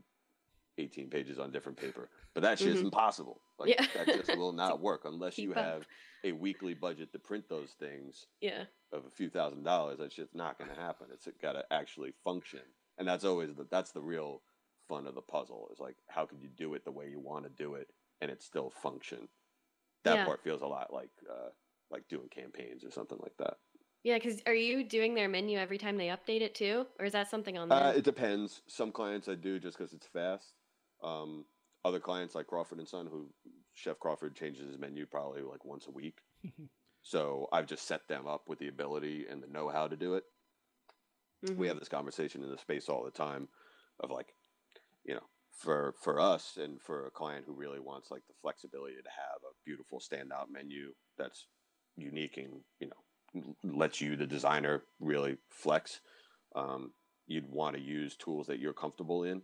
S3: 18 pages on different paper. But that shit's
S2: Mhm.
S3: impossible. Like,
S2: Yeah.
S3: that just will not work unless you have a weekly budget to print those things
S2: Yeah.
S3: of a few thousand dollars. That shit's not going to happen. It's got to actually function. And that's always the, that's the real fun of the puzzle is like, how can you do it the way you want to do it and it still function? That
S2: Yeah.
S3: part feels a lot like, uh, like doing campaigns or something like that.
S2: Yeah, because are you doing their menu every time they update it too, or is that something on there?
S3: Uh, it depends. Some clients I do just because it's fast. Um, other clients like Crawford and Son, who Chef Crawford changes his menu probably like once a week. so I've just set them up with the ability and the know-how to do it.
S2: Mhm.
S3: We have this conversation in the space all the time of like, you know, for for us and for a client who really wants like the flexibility to have a beautiful standout menu that's unique and you know lets you the designer really flex um, you'd want to use tools that you're comfortable in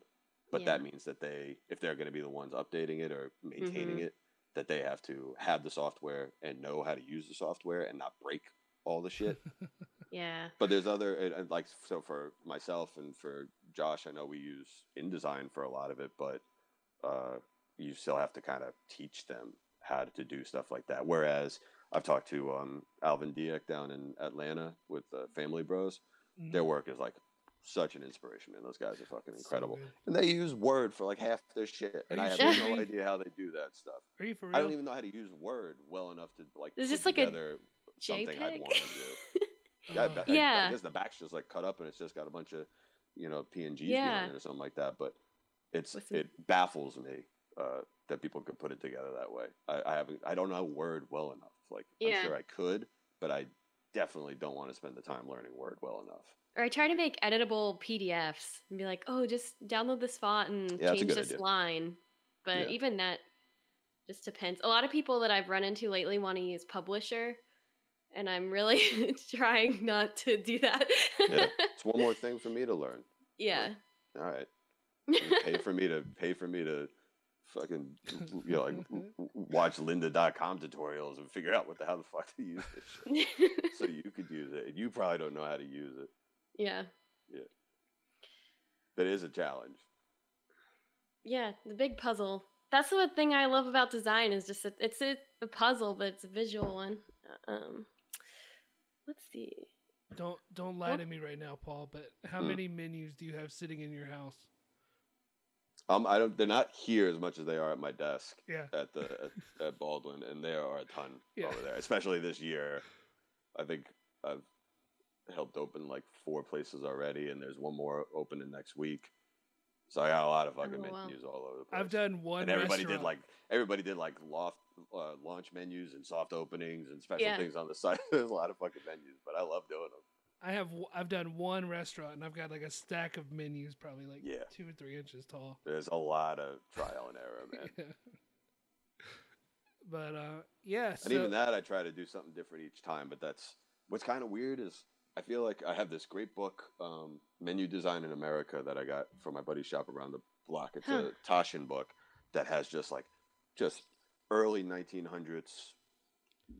S3: but that means that they if they're going to be the ones updating it or maintaining
S2: Mhm.
S3: it that they have to have the software and know how to use the software and not break all the shit
S2: yeah.
S3: but there's other and- and like so for myself and for Josh, I know we use InDesign for a lot of it, but uh, you still have to kind of teach them how to do stuff like that. Whereas I've talked to um, Alvin Diak down in Atlanta with uh, Family Bros.
S1: Mhm.
S3: Their work is like such an inspiration, man. Those guys are fucking incredible,
S1: good.
S3: and they use Word for like half their shit, and I have
S2: sure?
S3: no idea how they do that stuff.
S1: Are you for real?
S3: I don't even know how to use Word well enough to like
S2: Is
S3: put
S2: this like a
S3: together something I'd
S2: JPEG?
S3: want to do. Yeah, I, bet- I- I guess the back's just like cut up and it's just got a bunch of, you know, PNGs
S2: Yeah.
S3: behind it or something like that. But it's
S2: With some-
S3: it baffles me uh, that people could put it together that way. I, I haven't I don't know Word well enough. Like
S2: Yeah.
S3: I'm sure I could, but I definitely don't want to spend the time learning Word well enough.
S2: Or I try to make editable PDFs and be like, oh, just download this font and
S3: Yeah,
S2: change this
S3: idea.
S2: line. But
S3: Yeah.
S2: even that just depends. A lot of people that I've run into lately want to use Publisher, and I'm really trying not to do that.
S3: Yeah, it's one more thing for me to learn.
S2: yeah.
S3: All right, pay for me to pay for me to fucking you know like watch lynda.com tutorials and figure out what the hell the fuck to use this shit. so you could use it. And you probably don't know how to use it.
S2: yeah. Yeah.
S3: That is a challenge.
S2: Yeah, the big puzzle. That's the thing I love about design is just that it's a, a puzzle, but it's a visual one. Uh, Um, let's see.
S1: Don't don't lie
S2: Well-
S1: to me right now, Paul. But how
S3: Hmm.
S1: many menus do you have sitting in your house?
S3: Um, I don't. They're not here as much as they are at my desk
S1: Yeah.
S3: at the at, at Baldwin, and there are a ton
S1: Yeah.
S3: over there. Especially this year, I think I've helped open like four places already, and there's one more opening next week. So I got a lot of fucking
S2: Oh, wow.
S3: menus all over the place.
S1: I've done one.
S3: and everybody did like everybody did like loft uh, launch menus and soft openings and special
S2: Yeah.
S3: things on the side. There's a lot of fucking menus, but I love doing them.
S1: I have I've done one restaurant and I've got like a stack of menus, probably like
S3: Yeah.
S1: two or three inches tall.
S3: There's a lot of trial and error, man.
S1: but uh, yeah.
S3: And
S1: so-
S3: even that, I try to do something different each time. But that's what's kind of weird is I feel like I have this great book, um, Menu Design in America, that I got from my buddy's shop around the block. It's
S2: Huh.
S3: a Taschen book that has just like just early 1900s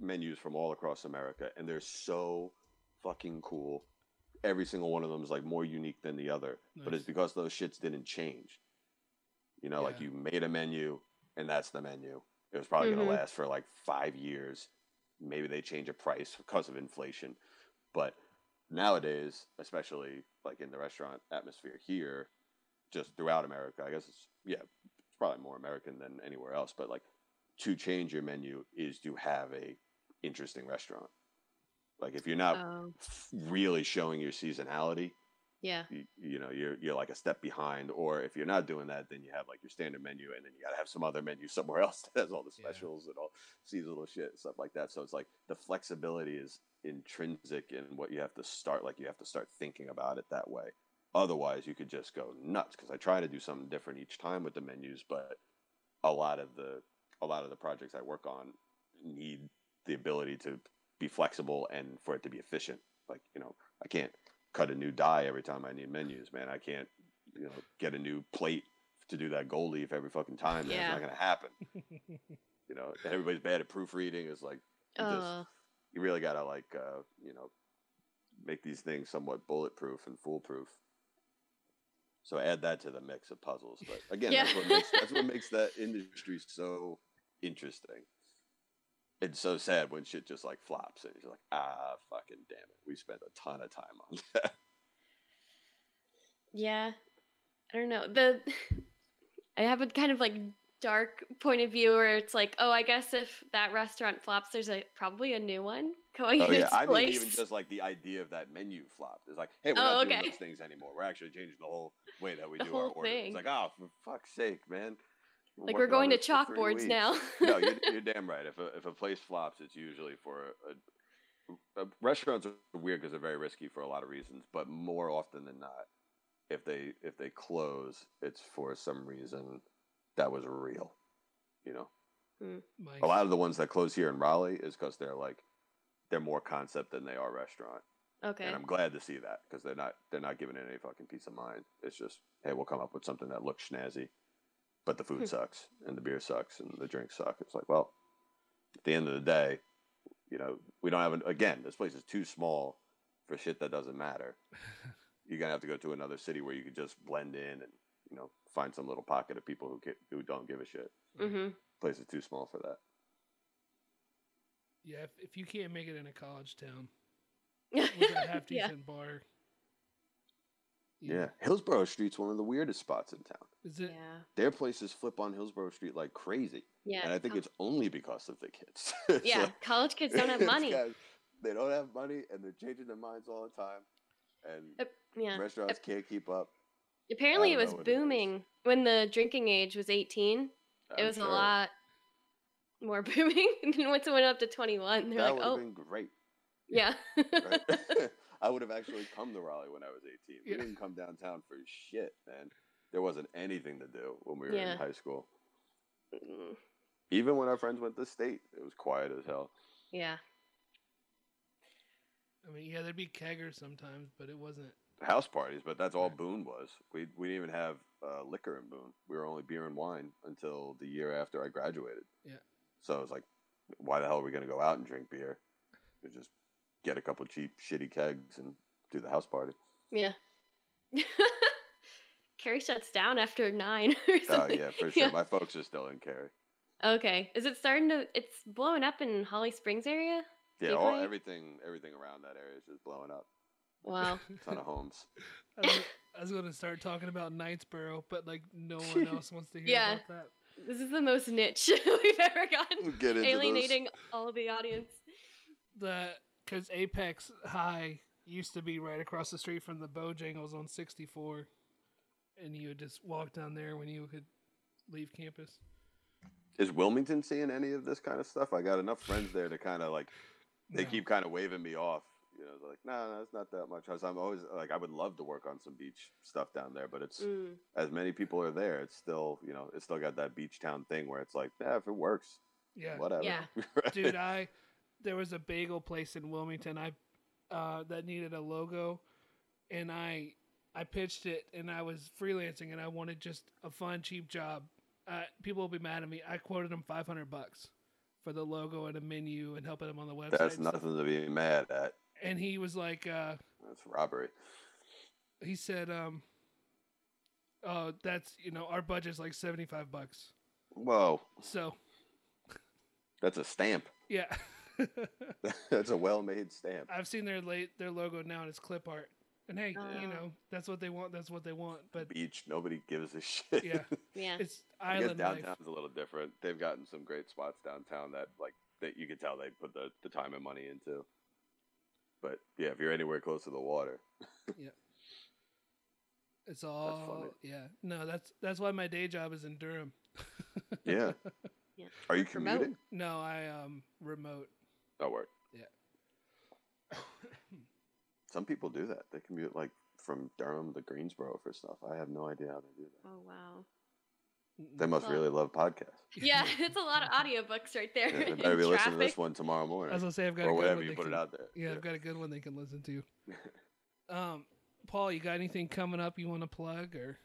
S3: menus from all across America, and they're so fucking cool. Every single one of them is like more unique than the other, but it's because those shits didn't change. You know, like you made a menu, and that's the menu. It was probably
S2: Mhm.
S3: going to last for like five years. Maybe they change a price because of inflation, but nowadays, especially like in the restaurant atmosphere here, just throughout America, I guess it's yeah, it's probably more American than anywhere else. But like to change your menu is to have a interesting restaurant. Like if you're not f- really showing your seasonality,
S2: yeah.
S3: you, you know you're you're like a step behind. Or if you're not doing that, then you have like your standard menu, and then you got to have some other menu somewhere else that has all the
S1: Yeah.
S3: specials and all seasonal shit and stuff like that. So it's like the flexibility is intrinsic in what you have to start. Like you have to start thinking about it that way. Otherwise, you could just go nuts. Because I try to do something different each time with the menus, but a lot of the a lot of the projects I work on need the ability to be flexible and for it to be efficient. Like you know, I can't cut a new die every time I need menus, man. I can't you know get a new plate to do that gold leaf every fucking time. man. It's
S2: Yeah.
S3: not gonna happen. You know, everybody's bad at proofreading. It's like you just
S2: Oh,
S3: you really gotta like uh, you know make these things somewhat bulletproof and foolproof. So add that to the mix of puzzles. But again, that's what makes that's what makes that industry so interesting. It's so sad when shit just like flops and you're like, ah, fucking damn it, we spent a ton of time on that.
S2: yeah. I don't know. The I have a kind of like dark point of view where it's like, oh, I guess if that restaurant flops, there's a probably a new one going
S3: Oh
S2: in
S3: yeah, I mean even just like the idea of that menu flopped. It's like, hey, we're
S2: Oh,
S3: not doing
S2: okay.
S3: those things anymore. We're actually changing the whole way that we
S2: The
S3: do our
S2: whole
S3: order.
S2: thing.
S3: It's like, oh, for fuck's sake, man.
S2: Like we're going to
S3: this for
S2: chalkboards now.
S3: no, you're, you're damn right. If a, if a place flops, it's usually for a, a, a restaurants are weird because they're very risky for a lot of reasons. But more often than not, if they if they close, it's for some reason that was real. You know, hmm.
S1: My-
S3: a lot of the ones that close here in Raleigh is because they're like they're more concept than they are restaurant.
S2: okay.
S3: And I'm glad to see that because they're not they're not giving it any fucking peace of mind. It's just hey, we'll come up with something that looks snazzy, but the food
S2: Hmm.
S3: sucks and the beer sucks and the drinks suck. It's like well, at the end of the day, you know we don't have an again. This place is too small for shit that doesn't matter. You're gonna have to go to another city where you could just blend in and you know find some little pocket of people who get, who don't give a shit.
S2: mm-hmm.
S3: place is too small for that.
S1: yeah, if, if you can't make it in a college town with a half
S2: yeah.
S1: decent bar. You
S3: Yeah, Hillsborough Street's one of the weirdest spots in town.
S1: Is it?
S2: Yeah.
S3: Their places flip on Hillsborough Street like crazy.
S2: Yeah.
S3: and I think
S2: co-
S3: it's only because of the kids.
S2: Yeah.
S3: like-
S2: College kids don't have
S3: it's
S2: money.
S3: guys- they don't have money, and they're changing their minds all the time, and
S2: Uh, yeah.
S3: restaurants can't keep up.
S2: Apparently, it was
S3: know what it is.
S2: booming when the drinking age was 18. it
S3: I'm
S2: was
S3: sure
S2: a lot more booming. and then once it went up to 21, they're
S3: That
S2: like, oh,
S3: been great.
S2: yeah.
S3: Right? I would have actually come to Raleigh when I was 18. We didn't come downtown for shit, man. There wasn't anything to do when we were
S2: Yeah.
S3: in high school.
S2: Mm,
S3: Even when our friends went to state, it was quiet as hell.
S2: yeah.
S1: I mean, yeah, there'd be keggers sometimes, but it wasn't.
S3: House parties, but that's all Boone was. We we didn't even have uh, liquor in Boone. We were only beer and wine until the year after I graduated.
S1: Yeah.
S3: So I was like, why the hell are we gonna go out and drink beer? We just get a couple cheap shitty kegs and do the house party.
S2: Yeah. Cary shuts down after nine or
S3: Oh yeah, for sure. My folks are still in Cary.
S2: Okay. Is it starting to? It's blowing up in Holly Springs area.
S3: Yeah, all everything everything around that area is just blowing up.
S2: Wow.
S3: ton of homes.
S1: I was, I was going to start talking about Knightsboro, but like no one else wants to hear
S2: Yeah.
S1: about that.
S2: This is the most niche we've ever gotten.
S3: We'll get into those.
S2: Alienating all the audience.
S1: The because Apex High used to be right across the street from the Bojangles on 64, and you would just walk down there when you could leave campus.
S3: Is Wilmington seeing any of this kind of stuff? I got enough friends there to kind of like they
S1: No.
S3: keep kind of waving me off. You know, they're like, no, no, it's not that much. I'm always like, I would love to work on some beach stuff down there, but it's
S2: Mm.
S3: as many people are there, it's still, you know, it's still got that beach town thing where it's like, yeah, if it works,
S1: Yeah,
S3: whatever.
S2: Yeah.
S3: Right?
S1: dude i there was a bagel place in wilmington i uh that needed a logo and i i pitched it and i was freelancing and i wanted just a fun cheap job uh people will be mad at me i quoted them 500 bucks for the logo and a menu and helping him on the website
S3: That's nothing to be mad at.
S1: and he was like uh
S3: That's robbery.
S1: he said um oh that's you know our budget's like 75 bucks
S3: Whoa,
S1: so
S3: that's a stamp.
S1: yeah
S3: that's a well-made stamp.
S1: i've seen their late their logo now and it's clip art And hey, you
S2: Oh.
S1: know that's what they want. That's what they want. But
S3: Beach, nobody gives a shit.
S1: yeah,
S2: Yeah.
S1: it's island.
S3: I guess
S1: island life.
S3: a little different. They've gotten some great spots downtown that like that you can tell they put the, the time and money into. But yeah, if you're anywhere close to the water, yeah,
S1: It's all yeah. No, that's that's why my day job is in Durham.
S3: yeah.
S2: Yeah.
S3: Are you
S2: Work remote.
S3: commuting?
S1: No, I um remote.
S3: Oh, work.
S1: Yeah.
S3: Some people do that. They commute like from Durham to Greensboro for stuff. I have no idea how they do that.
S2: Oh wow.
S3: They must
S2: Well-
S3: really love podcasts.
S2: Yeah, it's a lot of audiobooks right there.
S3: Yeah, they better be listening to this one tomorrow
S1: I was
S3: morning
S1: gonna say I've got a
S3: or
S1: good
S3: whatever
S1: one
S3: you put
S1: can,
S3: it out there.
S1: Yeah, I've got a good one they can listen to. um, Paul, you got anything coming up you want to plug or?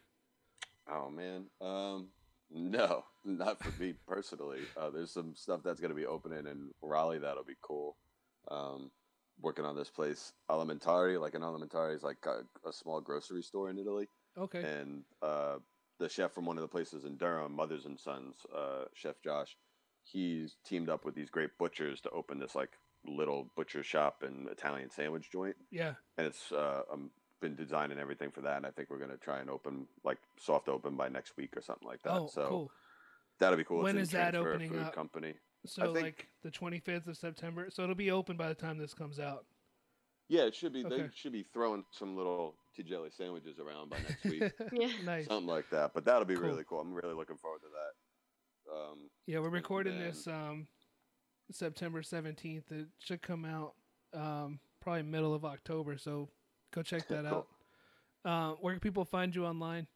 S3: Oh man, um, no, not for me personally. Uh, there's some stuff that's gonna be opening in Raleigh that'll be cool. Um, working on this place, Alimentari. Like an Alimentari is like a, a small grocery store in Italy,
S1: Okay.
S3: and uh, the chef from one of the places in Durham, Mothers and Sons, uh, Chef Josh, he's teamed up with these great butchers to open this like little butcher shop and Italian sandwich joint
S1: Yeah.
S3: and it's uh, I'm been designing everything for that, and I think we're gonna try and open like soft open by next week or something like that.
S1: Oh,
S3: so
S1: cool.
S3: that'll be cool.
S1: When
S3: it's
S1: is that opening
S3: Food
S1: up?
S3: Company.
S1: So
S3: think-
S1: like the 25th of September. So it'll be open by the time this comes out.
S3: Yeah, it should be. They should be throwing some little tea jelly sandwiches around by next week,
S2: Yeah.
S1: nice.
S3: something like that. But that'll be
S1: Cool.
S3: really cool. I'm really looking forward to that. Um,
S1: Yeah, we're recording
S3: then-
S1: this um September 17th. It should come out um probably middle of October, so go check that
S3: Cool.
S1: out. Uh, where can people find you online?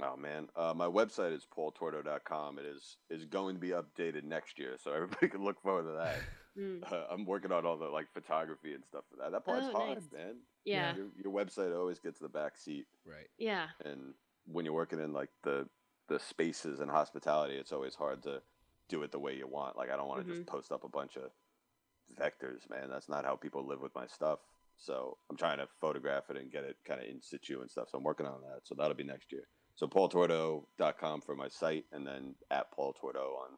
S3: oh man, uh, my website is paultorto.com. It is is going to be updated next year, so everybody can look forward to that.
S2: Mm.
S3: Uh, I'm working on all the like photography and stuff for that. That part's
S2: Oh,
S3: hard,
S2: nice.
S3: man.
S2: Yeah.
S3: Your, your website always gets the back seat.
S1: Right.
S2: Yeah.
S3: and when you're working in like the the spaces and hospitality it's always hard to do it the way you want like i don't want to just post up a bunch of vectors man that's not how people live with my stuff so i'm trying to photograph it and get it kind of in situ and stuff so i'm working on that so that'll be next year so paultordo.com for my site and then at paul tordo on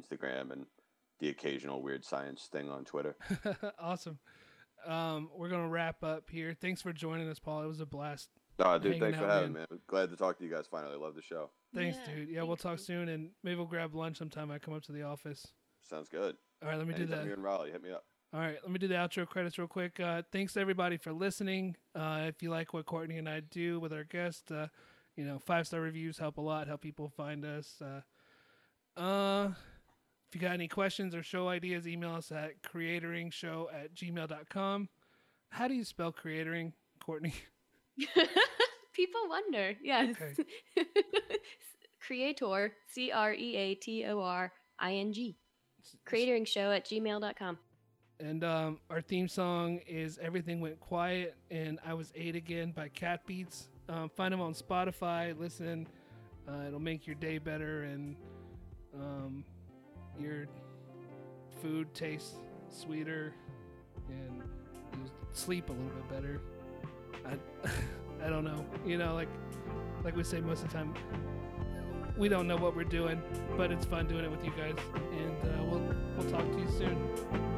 S3: instagram and the occasional weird science thing on twitter
S1: awesome. Um, we're gonna wrap up here. Thanks for joining us, Paul. It was a blast.
S3: oh dude thanks for having me man. glad to talk to you guys finally love the show
S1: Thanks,
S2: Yeah,
S1: dude. Yeah, we'll talk
S2: dude.
S1: soon, and maybe we'll grab lunch sometime. I come up to the office.
S3: sounds good
S1: All right, let me do
S3: Anytime
S1: that.
S3: you're in raleigh hit me up
S1: All right, let me do the outro credits real quick. Uh, thanks everybody for listening. Uh, if you like what Courtney and I do with our guests, uh, you know, five star reviews help a lot, help people find us. Uh, uh, if you got any questions or show ideas, email us at creatoring.show at gmail.com. How do you spell creatoring, Courtney?
S2: People wonder. Yes.
S1: Okay.
S2: Creator. C R E A T O R I N G. Creatoring show at gmail.com.
S1: And um, our theme song is Everything Went Quiet and I Was Eight Again by Cat Beats. Um, find them on Spotify. Listen. Uh, it'll make your day better and um, your food tastes sweeter and you'll sleep a little bit better. I, I don't know. You know, like like we say most of the time, we don't know what we're doing, but it's fun doing it with you guys. And uh, we'll we'll talk to you soon.